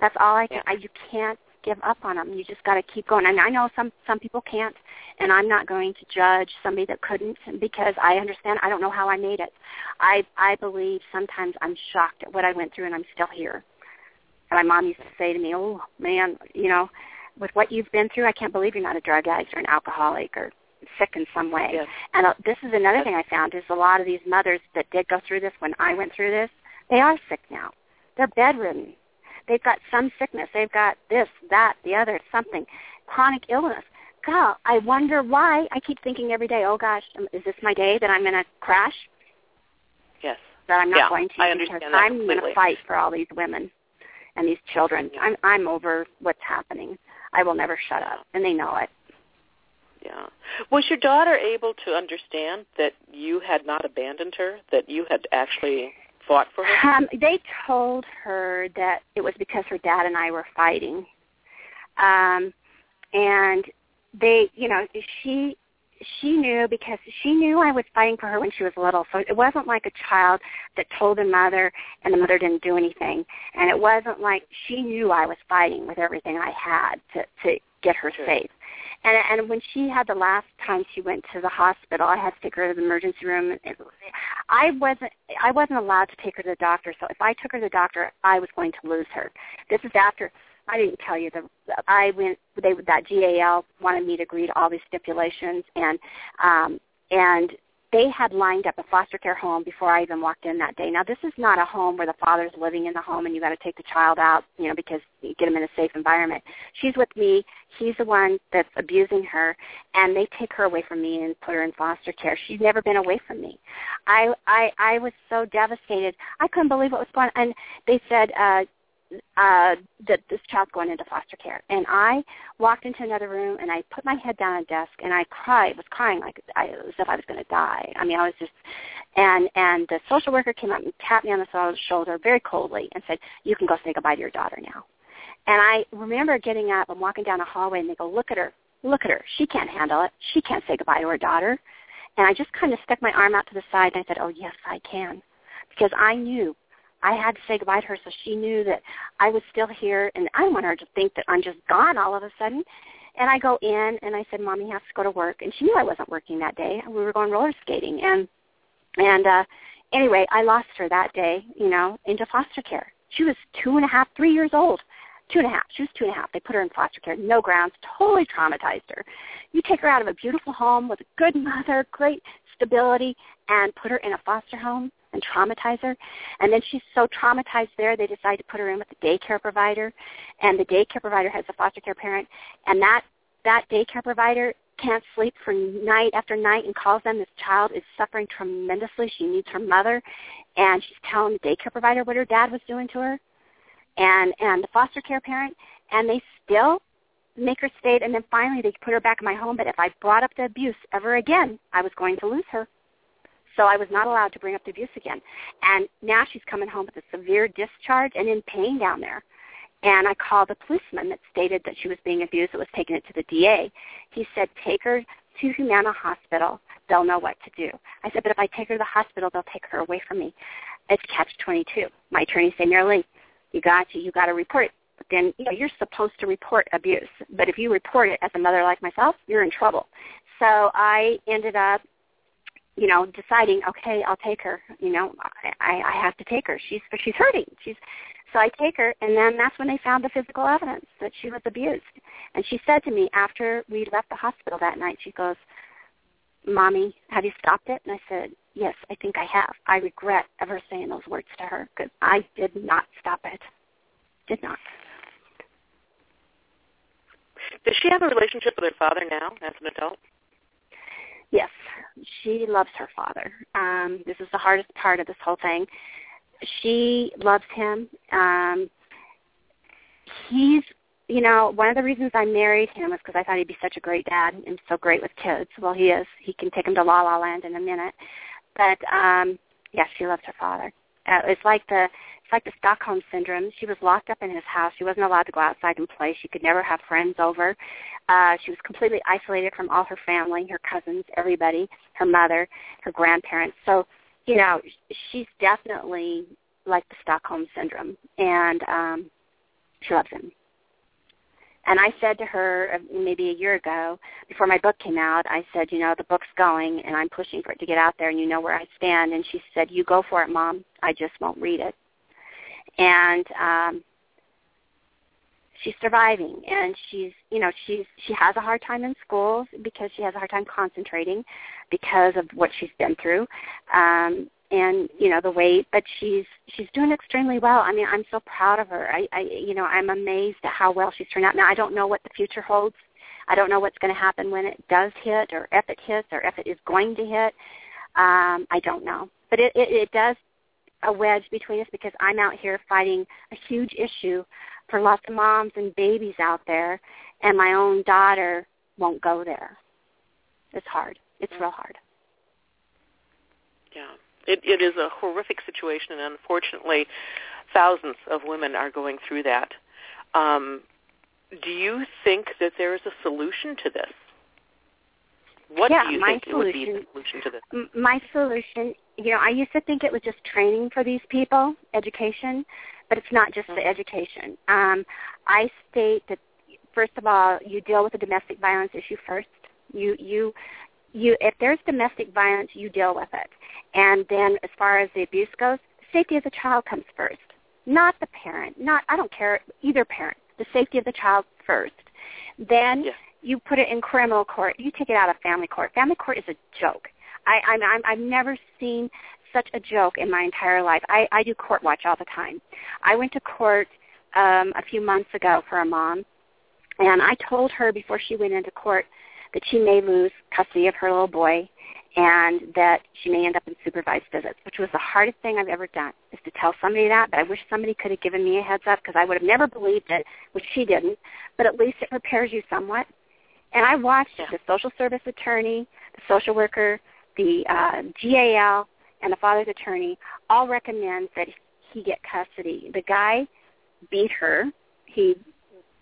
That's all I can. Yeah. I, you can't give up on them. You just got to keep going. And I know some some people can't, and I'm not going to judge somebody that couldn't because I understand. I don't know how I made it. I I believe sometimes I'm shocked at what I went through, and I'm still here. And my mom used to say to me, "Oh man, you know, with what you've been through, I can't believe you're not a drug addict or an alcoholic or sick in some way." Yes. And uh, this is another thing I found is a lot of these mothers that did go through this when I went through this, they are sick now. They're bedridden. They've got some sickness. They've got this, that, the other, something, chronic illness. God, I wonder why. I keep thinking every day, oh gosh, um, is this my day that I'm going to crash? Yes. That I'm not yeah, going to I because understand that I'm going to fight for all these women and these children. I'm I'm over what's happening. I will never shut up, and they know it. Yeah. Was your daughter able to understand that you had not abandoned her, that you had actually fought for her? Um, they told her that it was because her dad and I were fighting. Um, and they, you know, she she knew because she knew I was fighting for her when she was little. So it wasn't like a child that told the mother and the mother didn't do anything. And it wasn't like she knew I was fighting with everything I had to to get her sure. safe. And and when she had the last time she went to the hospital, I had to take her to the emergency room. I wasn't I wasn't allowed to take her to the doctor. So if I took her to the doctor, I was going to lose her. This is after I didn't tell you the I went they that GAL wanted me to agree to all these stipulations and um and they had lined up a foster care home before I even walked in that day. Now this is not a home where the father's living in the home and you got to take the child out, you know, because you get him in a safe environment. She's with me. He's the one that's abusing her, and they take her away from me and put her in foster care. She's never been away from me. I I I was so devastated. I couldn't believe what was going. on. And they said, uh, uh, that this child's going into foster care. And I walked into another room and I put my head down on a desk and I cried, was crying like I, as if I was going to die. I mean, I was just, and and the social worker came up and tapped me on the shoulder very coldly and said, "You can go say goodbye to your daughter now." And I remember getting up and walking down a hallway and they go, "Look at her, look at her. She can't handle it. She can't say goodbye to her daughter." And I just kind of stuck my arm out to the side and I said, "Oh yes, I can," because I knew I had to say goodbye to her so she knew that I was still here and I want her to think that I'm just gone all of a sudden. And I go in and I said, Mommy has to go to work and she knew I wasn't working that day. We were going roller skating and and uh anyway, I lost her that day, you know, into foster care. She was two and a half, three years old. Two and a half. She was two and a half. They put her in foster care, no grounds, totally traumatized her. You take her out of a beautiful home with a good mother, great stability, and put her in a foster home and traumatize her. And then she's so traumatized there, they decide to put her in with a daycare provider, and the daycare provider has a foster care parent, and that that daycare provider can't sleep for night after night and calls them this child is suffering tremendously. She needs her mother, and she's telling the daycare provider what her dad was doing to her, and and the foster care parent, and they still make her stay. And then finally, they put her back in my home. But if I brought up the abuse ever again, I was going to lose her. So I was not allowed to bring up the abuse again. And now she's coming home with a severe discharge and in pain down there. And I called the policeman that stated that she was being abused that was taking it to the DA. He said, take her to Humana Hospital. They'll know what to do. I said, but if I take her to the hospital, they'll take her away from me. It's catch-22. My attorney said, Mary you got to, you got to report it. But then, you know, you're supposed to report abuse. But if you report it as a mother like myself, you're in trouble. So I ended up you know, deciding, okay, I'll take her. You know, I, I have to take her. She's she's hurting. She's so I take her, and then that's when they found the physical evidence that she was abused. And she said to me after we left the hospital that night, she goes, "Mommy, have you stopped it?" And I said, "Yes, I think I have. I regret ever saying those words to her because I did not stop it. Did not." Does she have a relationship with her father now as an adult? Yes, she loves her father. Um, this is the hardest part of this whole thing. She loves him. Um, he's, you know, one of the reasons I married him was because I thought he'd be such a great dad and so great with kids. Well, he is. He can take them to La La Land in a minute. But um, yes, she loves her father. Uh, it's like the it's like the Stockholm syndrome. She was locked up in his house. She wasn't allowed to go outside and play. She could never have friends over. Uh, she was completely isolated from all her family, her cousins, everybody, her mother, her grandparents. So, you know, she's definitely like the Stockholm syndrome, and um, she loves him. And I said to her uh, maybe a year ago, before my book came out, I said, you know, the book's going, and I'm pushing for it to get out there, and you know where I stand. And she said, you go for it, Mom. I just won't read it and um she's surviving. And she's you know she's she has a hard time in school because she has a hard time concentrating because of what she's been through. Um and you know the weight but she's she's doing extremely well. I mean i'm so proud of her. I i you know i'm amazed at how well she's turned out. Now i don't know what the future holds. I don't know what's going to happen when it does hit or if it hits or if it is going to hit. Um i don't know. But it, it, it does a wedge between us because I'm out here fighting a huge issue for lots of moms and babies out there, and my own daughter won't go there. It's hard. It's real hard. Yeah, it it is a horrific situation, and unfortunately, thousands of women are going through that. Um, do you think that there is a solution to this? What yeah, do you my think solution, would be the solution to this? My solution, you know, I used to think it was just training for these people, education, but it's not just Mm-hmm. the education. Um, I state that first of all, you deal with the domestic violence issue first. You you you if there's domestic violence, you deal with it. And then as far as the abuse goes, safety of the child comes first. Not the parent. Not I don't care either parent. The safety of the child first. Then Yes. You put it in criminal court. You take it out of family court. Family court is a joke. I, I'm, I'm, I've never seen such a joke in my entire life. I, I do court watch all the time. I went to court um, a few months ago for a mom, and I told her before she went into court that she may lose custody of her little boy and that she may end up in supervised visits, which was the hardest thing I've ever done, is to tell somebody that, but I wish somebody could have given me a heads up because I would have never believed it, which she didn't, but at least it prepares you somewhat. And I watched Yeah. the social service attorney, the social worker, the uh, GAL, and the father's attorney all recommend that he get custody. The guy beat her. He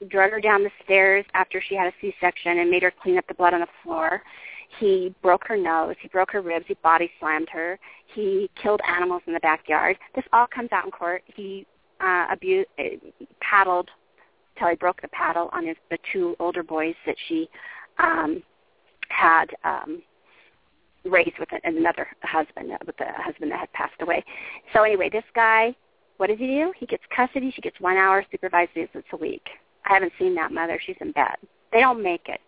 drug her down the stairs after she had a C-section and made her clean up the blood on the floor. He broke her nose. He broke her ribs. He body slammed her. He killed animals in the backyard. This all comes out in court. He uh, abused, uh, paddled till he broke the paddle on his the two older boys that she um, had um, raised with another husband, uh, with the husband that had passed away. So anyway, this guy, what does he do? He gets custody. She gets one hour supervised visits a week. I haven't seen that mother. She's in bed. They don't make it.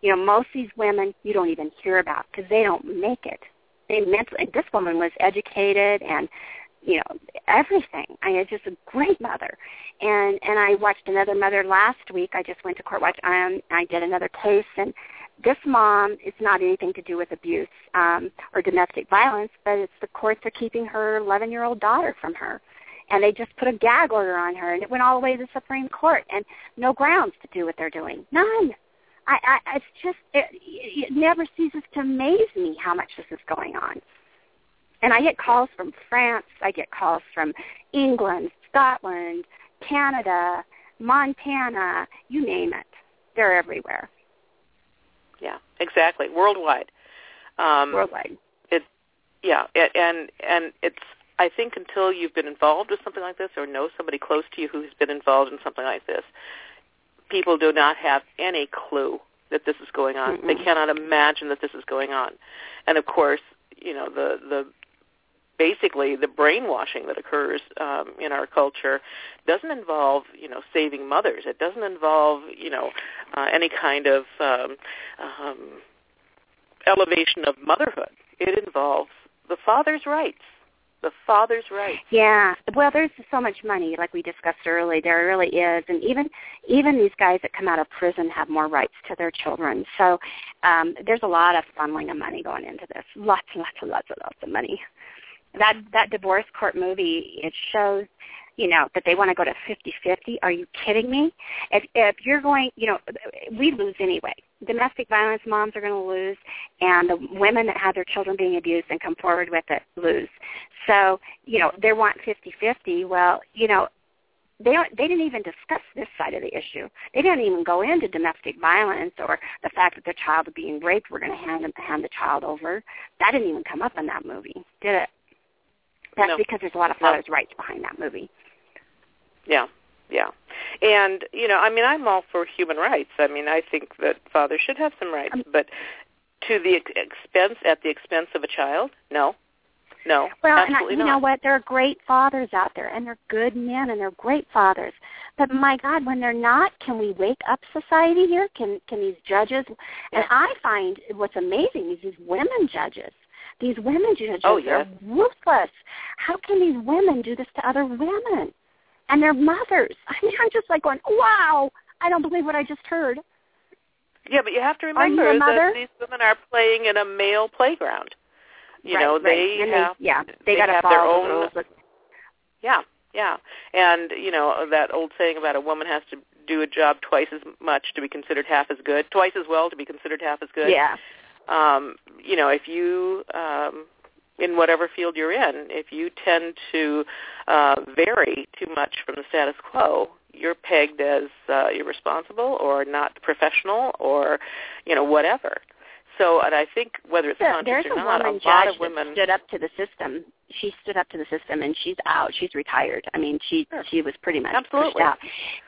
You know, most of these women you don't even hear about because they don't make it. They mentally. This woman was educated and you know everything. I mean, just a great mother. And and I watched another mother last week. I just went to court watch. Um, I did another case, and this mom it's not anything to do with abuse um, or domestic violence, but it's the courts are keeping her 11 year old daughter from her. And they just put a gag order on her, and it went all the way to the Supreme Court, and no grounds to do what they're doing, none. I, I it's just it, it never ceases to amaze me how much this is going on. And I get calls from France, I get calls from England, Scotland, Canada, Montana, you name it. They're everywhere, Yeah, exactly. Worldwide. Um, worldwide. yeah, a- and and it's I think until you've been involved with something like this or know somebody close to you who's been involved in something like this, people do not have any clue that this is going on. They Mm-mm. cannot imagine that this is going on. And of course, you know, the the basically the brainwashing that occurs um, in our culture doesn't involve you know saving mothers. It doesn't involve you know uh, any kind of um, um, elevation of motherhood. It involves the father's rights. The father's rights. Yeah. Well, there's so much money, like we discussed earlier. There really is, and even even these guys that come out of prison have more rights to their children. So um, there's a lot of funneling of money going into this. Lots and lots and lots and lots of money. That that divorce court movie it shows, you know, that they want to go to fifty-fifty. Are you kidding me? If if you're going, you know, we lose anyway. Domestic violence moms are going to lose, and the women that have their children being abused and come forward with it lose. So, you know, they want 50-50. Well, you know, they don't, they didn't even discuss this side of the issue. They didn't even go into domestic violence or the fact that their child is being raped. We're going to hand hand the child over. That didn't even come up in that movie, did it? That's No. because there's a lot of No. fathers' rights behind that movie. Yeah, yeah. And you know, I mean, I'm all for human rights. I mean, I think that fathers should have some rights, Um, but to the ex- expense at the expense of a child, no, no, Well, and I, you not. know what? There are great fathers out there, and they're good men, and they're great fathers. But my God, when they're not, can we wake up society here? Can can these judges? And I find what's amazing is these women judges. These women judges Oh, yes. are ruthless. How can these women do this to other women? And their mothers. I mean, I'm just like going, wow! I don't believe what I just heard. Yeah, but you have to remember mother? that these women are playing in a male playground. You right, know, right. they and have they, yeah, they, they got to follow their the own- rules. With, Yeah, yeah. And, you know, that old saying about a woman has to do a job twice as much to be considered half as good, twice as well to be considered half as good. yeah, Um, you know, if you um in whatever field you're in, if you tend to uh vary too much from the status quo, you're pegged as uh irresponsible or not professional or, you know, whatever. So, and I think whether it's There- conscious or a not, a lot of women stood up to the system. She stood up to the system, and she's out. She's retired. I mean, she Sure. she was pretty much Absolutely. pushed out.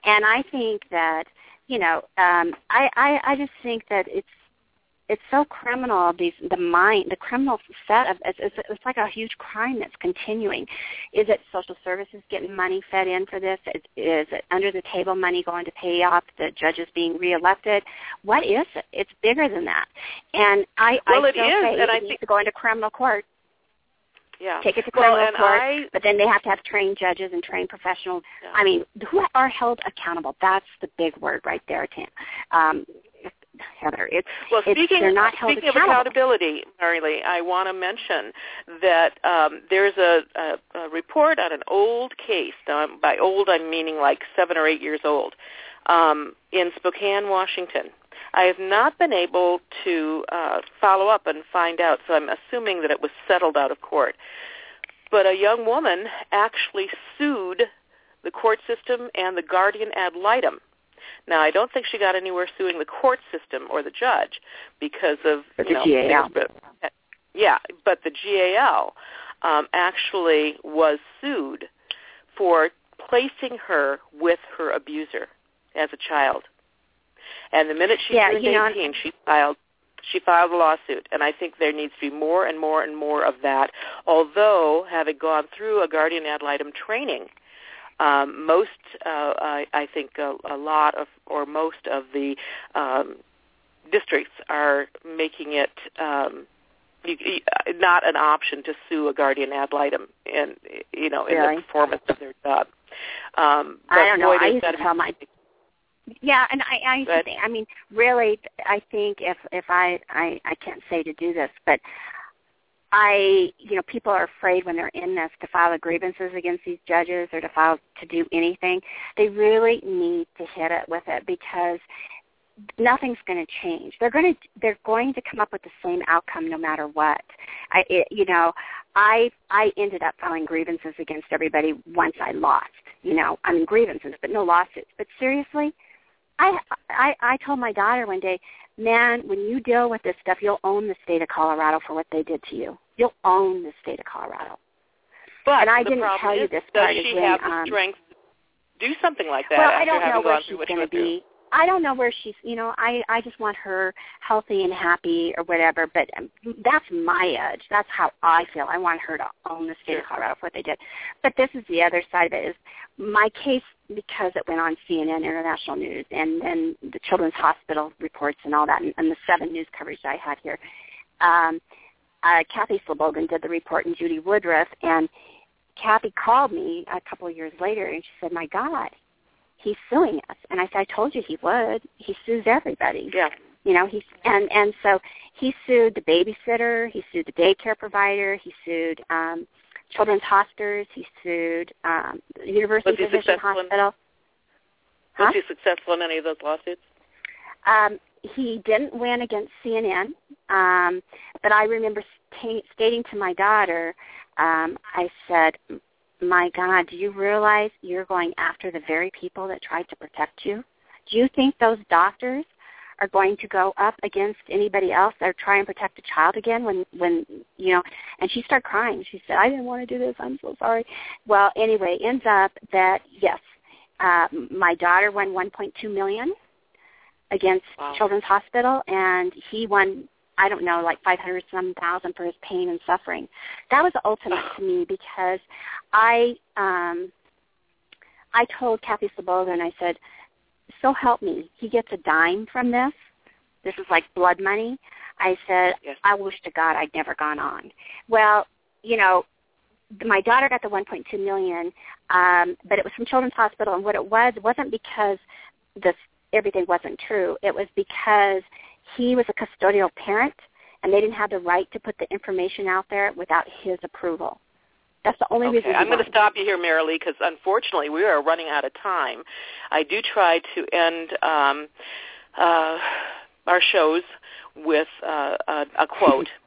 And I think that you know, um, I, I I just think that it's it's so criminal. These the mind, the criminal set of it's, it's it's like a huge crime that's continuing. Is it social services getting money fed in for this? Is, is it under the table money going to pay off the judges being reelected? What is it? It's bigger than that. And I Well, I it still is, say and it I needs think- to go into criminal court. yeah. Take it to well, criminal and court. I But then they have to have trained judges and trained professionals. Yeah. I mean, who are held accountable? That's the big word right there, Tim. Um, Heather, it's Well, it's, speaking, they're not held speaking of accountability, Maralee, I want to mention that um, there's a, a, a report on an old case. Now, by old, I'm meaning like seven or eight years old, um, in Spokane, Washington. I have not been able to uh, follow up and find out, so I'm assuming that it was settled out of court. But a young woman actually sued the court system and the guardian ad litem now, I don't think she got anywhere suing the court system or the judge because of But you know, GAL. things, but, yeah, but the GAL um, actually was sued for placing her with her abuser as a child. And the minute she Yeah, turned you know- 18, she filed she filed a lawsuit, and I think there needs to be more and more and more of that. Although, having gone through a guardian ad litem training, um, most, uh, I, I think, a, a lot of, or most of the um, districts are making it Um, you, you, not an option to sue a guardian ad litem in, you know, in Really? the performance of their job. Um, but I don't know. I used to tell my yeah, and I, I used to think. I mean, really, I think if if I I I can't say to do this, but I you know people are afraid when they're in this to file grievances against these judges or to file to do anything. They really need to hit it with it because nothing's going to change. They're going to they're going to come up with the same outcome no matter what. I it, you know, I I ended up filing grievances against everybody once I lost. You know, I mean grievances, but no lawsuits. But seriously, I I I told my daughter one day, man, when you deal with this stuff, you'll own the state of Colorado for what they did to you. You'll own the state of Colorado. But And I the didn't problem tell you is, this does part is she when, have the um, strength to do something like that well, after I don't having know where she's going to be. I don't know where she's. You know, I I just want her healthy and happy or whatever. But um, that's my edge. That's how I feel. I want her to own the state of Colorado for what they did. But this is the other side of it. Is my case because it went on CNN International News and then the Children's Hospital reports and all that, and, and the seven news coverage I had here. Um, uh, Kathy Slobogin did the report and Judy Woodruff, and Kathy called me a couple of years later and she said, "My God, he's suing us." And I said, "I told you he would. He sues everybody." Yeah. You know, he's and and so he sued the babysitter, he sued the daycare provider, he sued um children's hospitals, he sued um the University Was he Physician successful in- Hospital. Was he successful in any of those lawsuits? Um, he didn't win against CNN, um, but I remember sta- stating to my daughter, um, I said, "My God, do you realize you're going after the very people that tried to protect you? Do you think those doctors are going to go up against anybody else or try and protect a child again when when you know? And she started crying. She said i didn't want to do this. I'm so sorry. Well anyway ends up that yes uh my daughter won 1.2 million against Wow. children's hospital and he won i don't know like 500 some thousand for his pain and suffering that was ultimate to me because i um i told kathy Slobogin i said so help me, he gets a dime from this. This is like blood money. I said, Yes. I wish to God I'd never gone on. Well, you know, my daughter got the 1.2 million, um, but it was from Children's Hospital, and what it was wasn't because this everything wasn't true. It was because he was a custodial parent, and they didn't have the right to put the information out there without his approval. That's the only okay. reason. I'm going to stop you here, Maralee, because unfortunately we are running out of time. I do try to end um, uh, our shows with uh, a, a quote.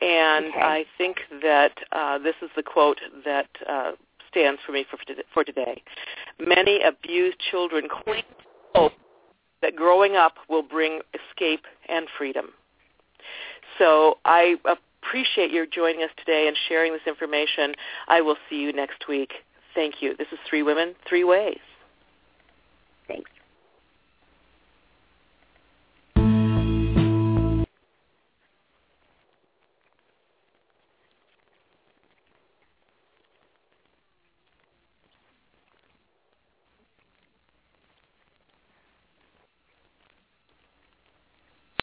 And okay. I think that uh, this is the quote that uh, stands for me for, for today. Many abused children cling hope that growing up will bring escape and freedom. So I appreciate your joining us today and sharing this information. I will see you next week. Thank you. This is Three Women, Three Ways. Thanks.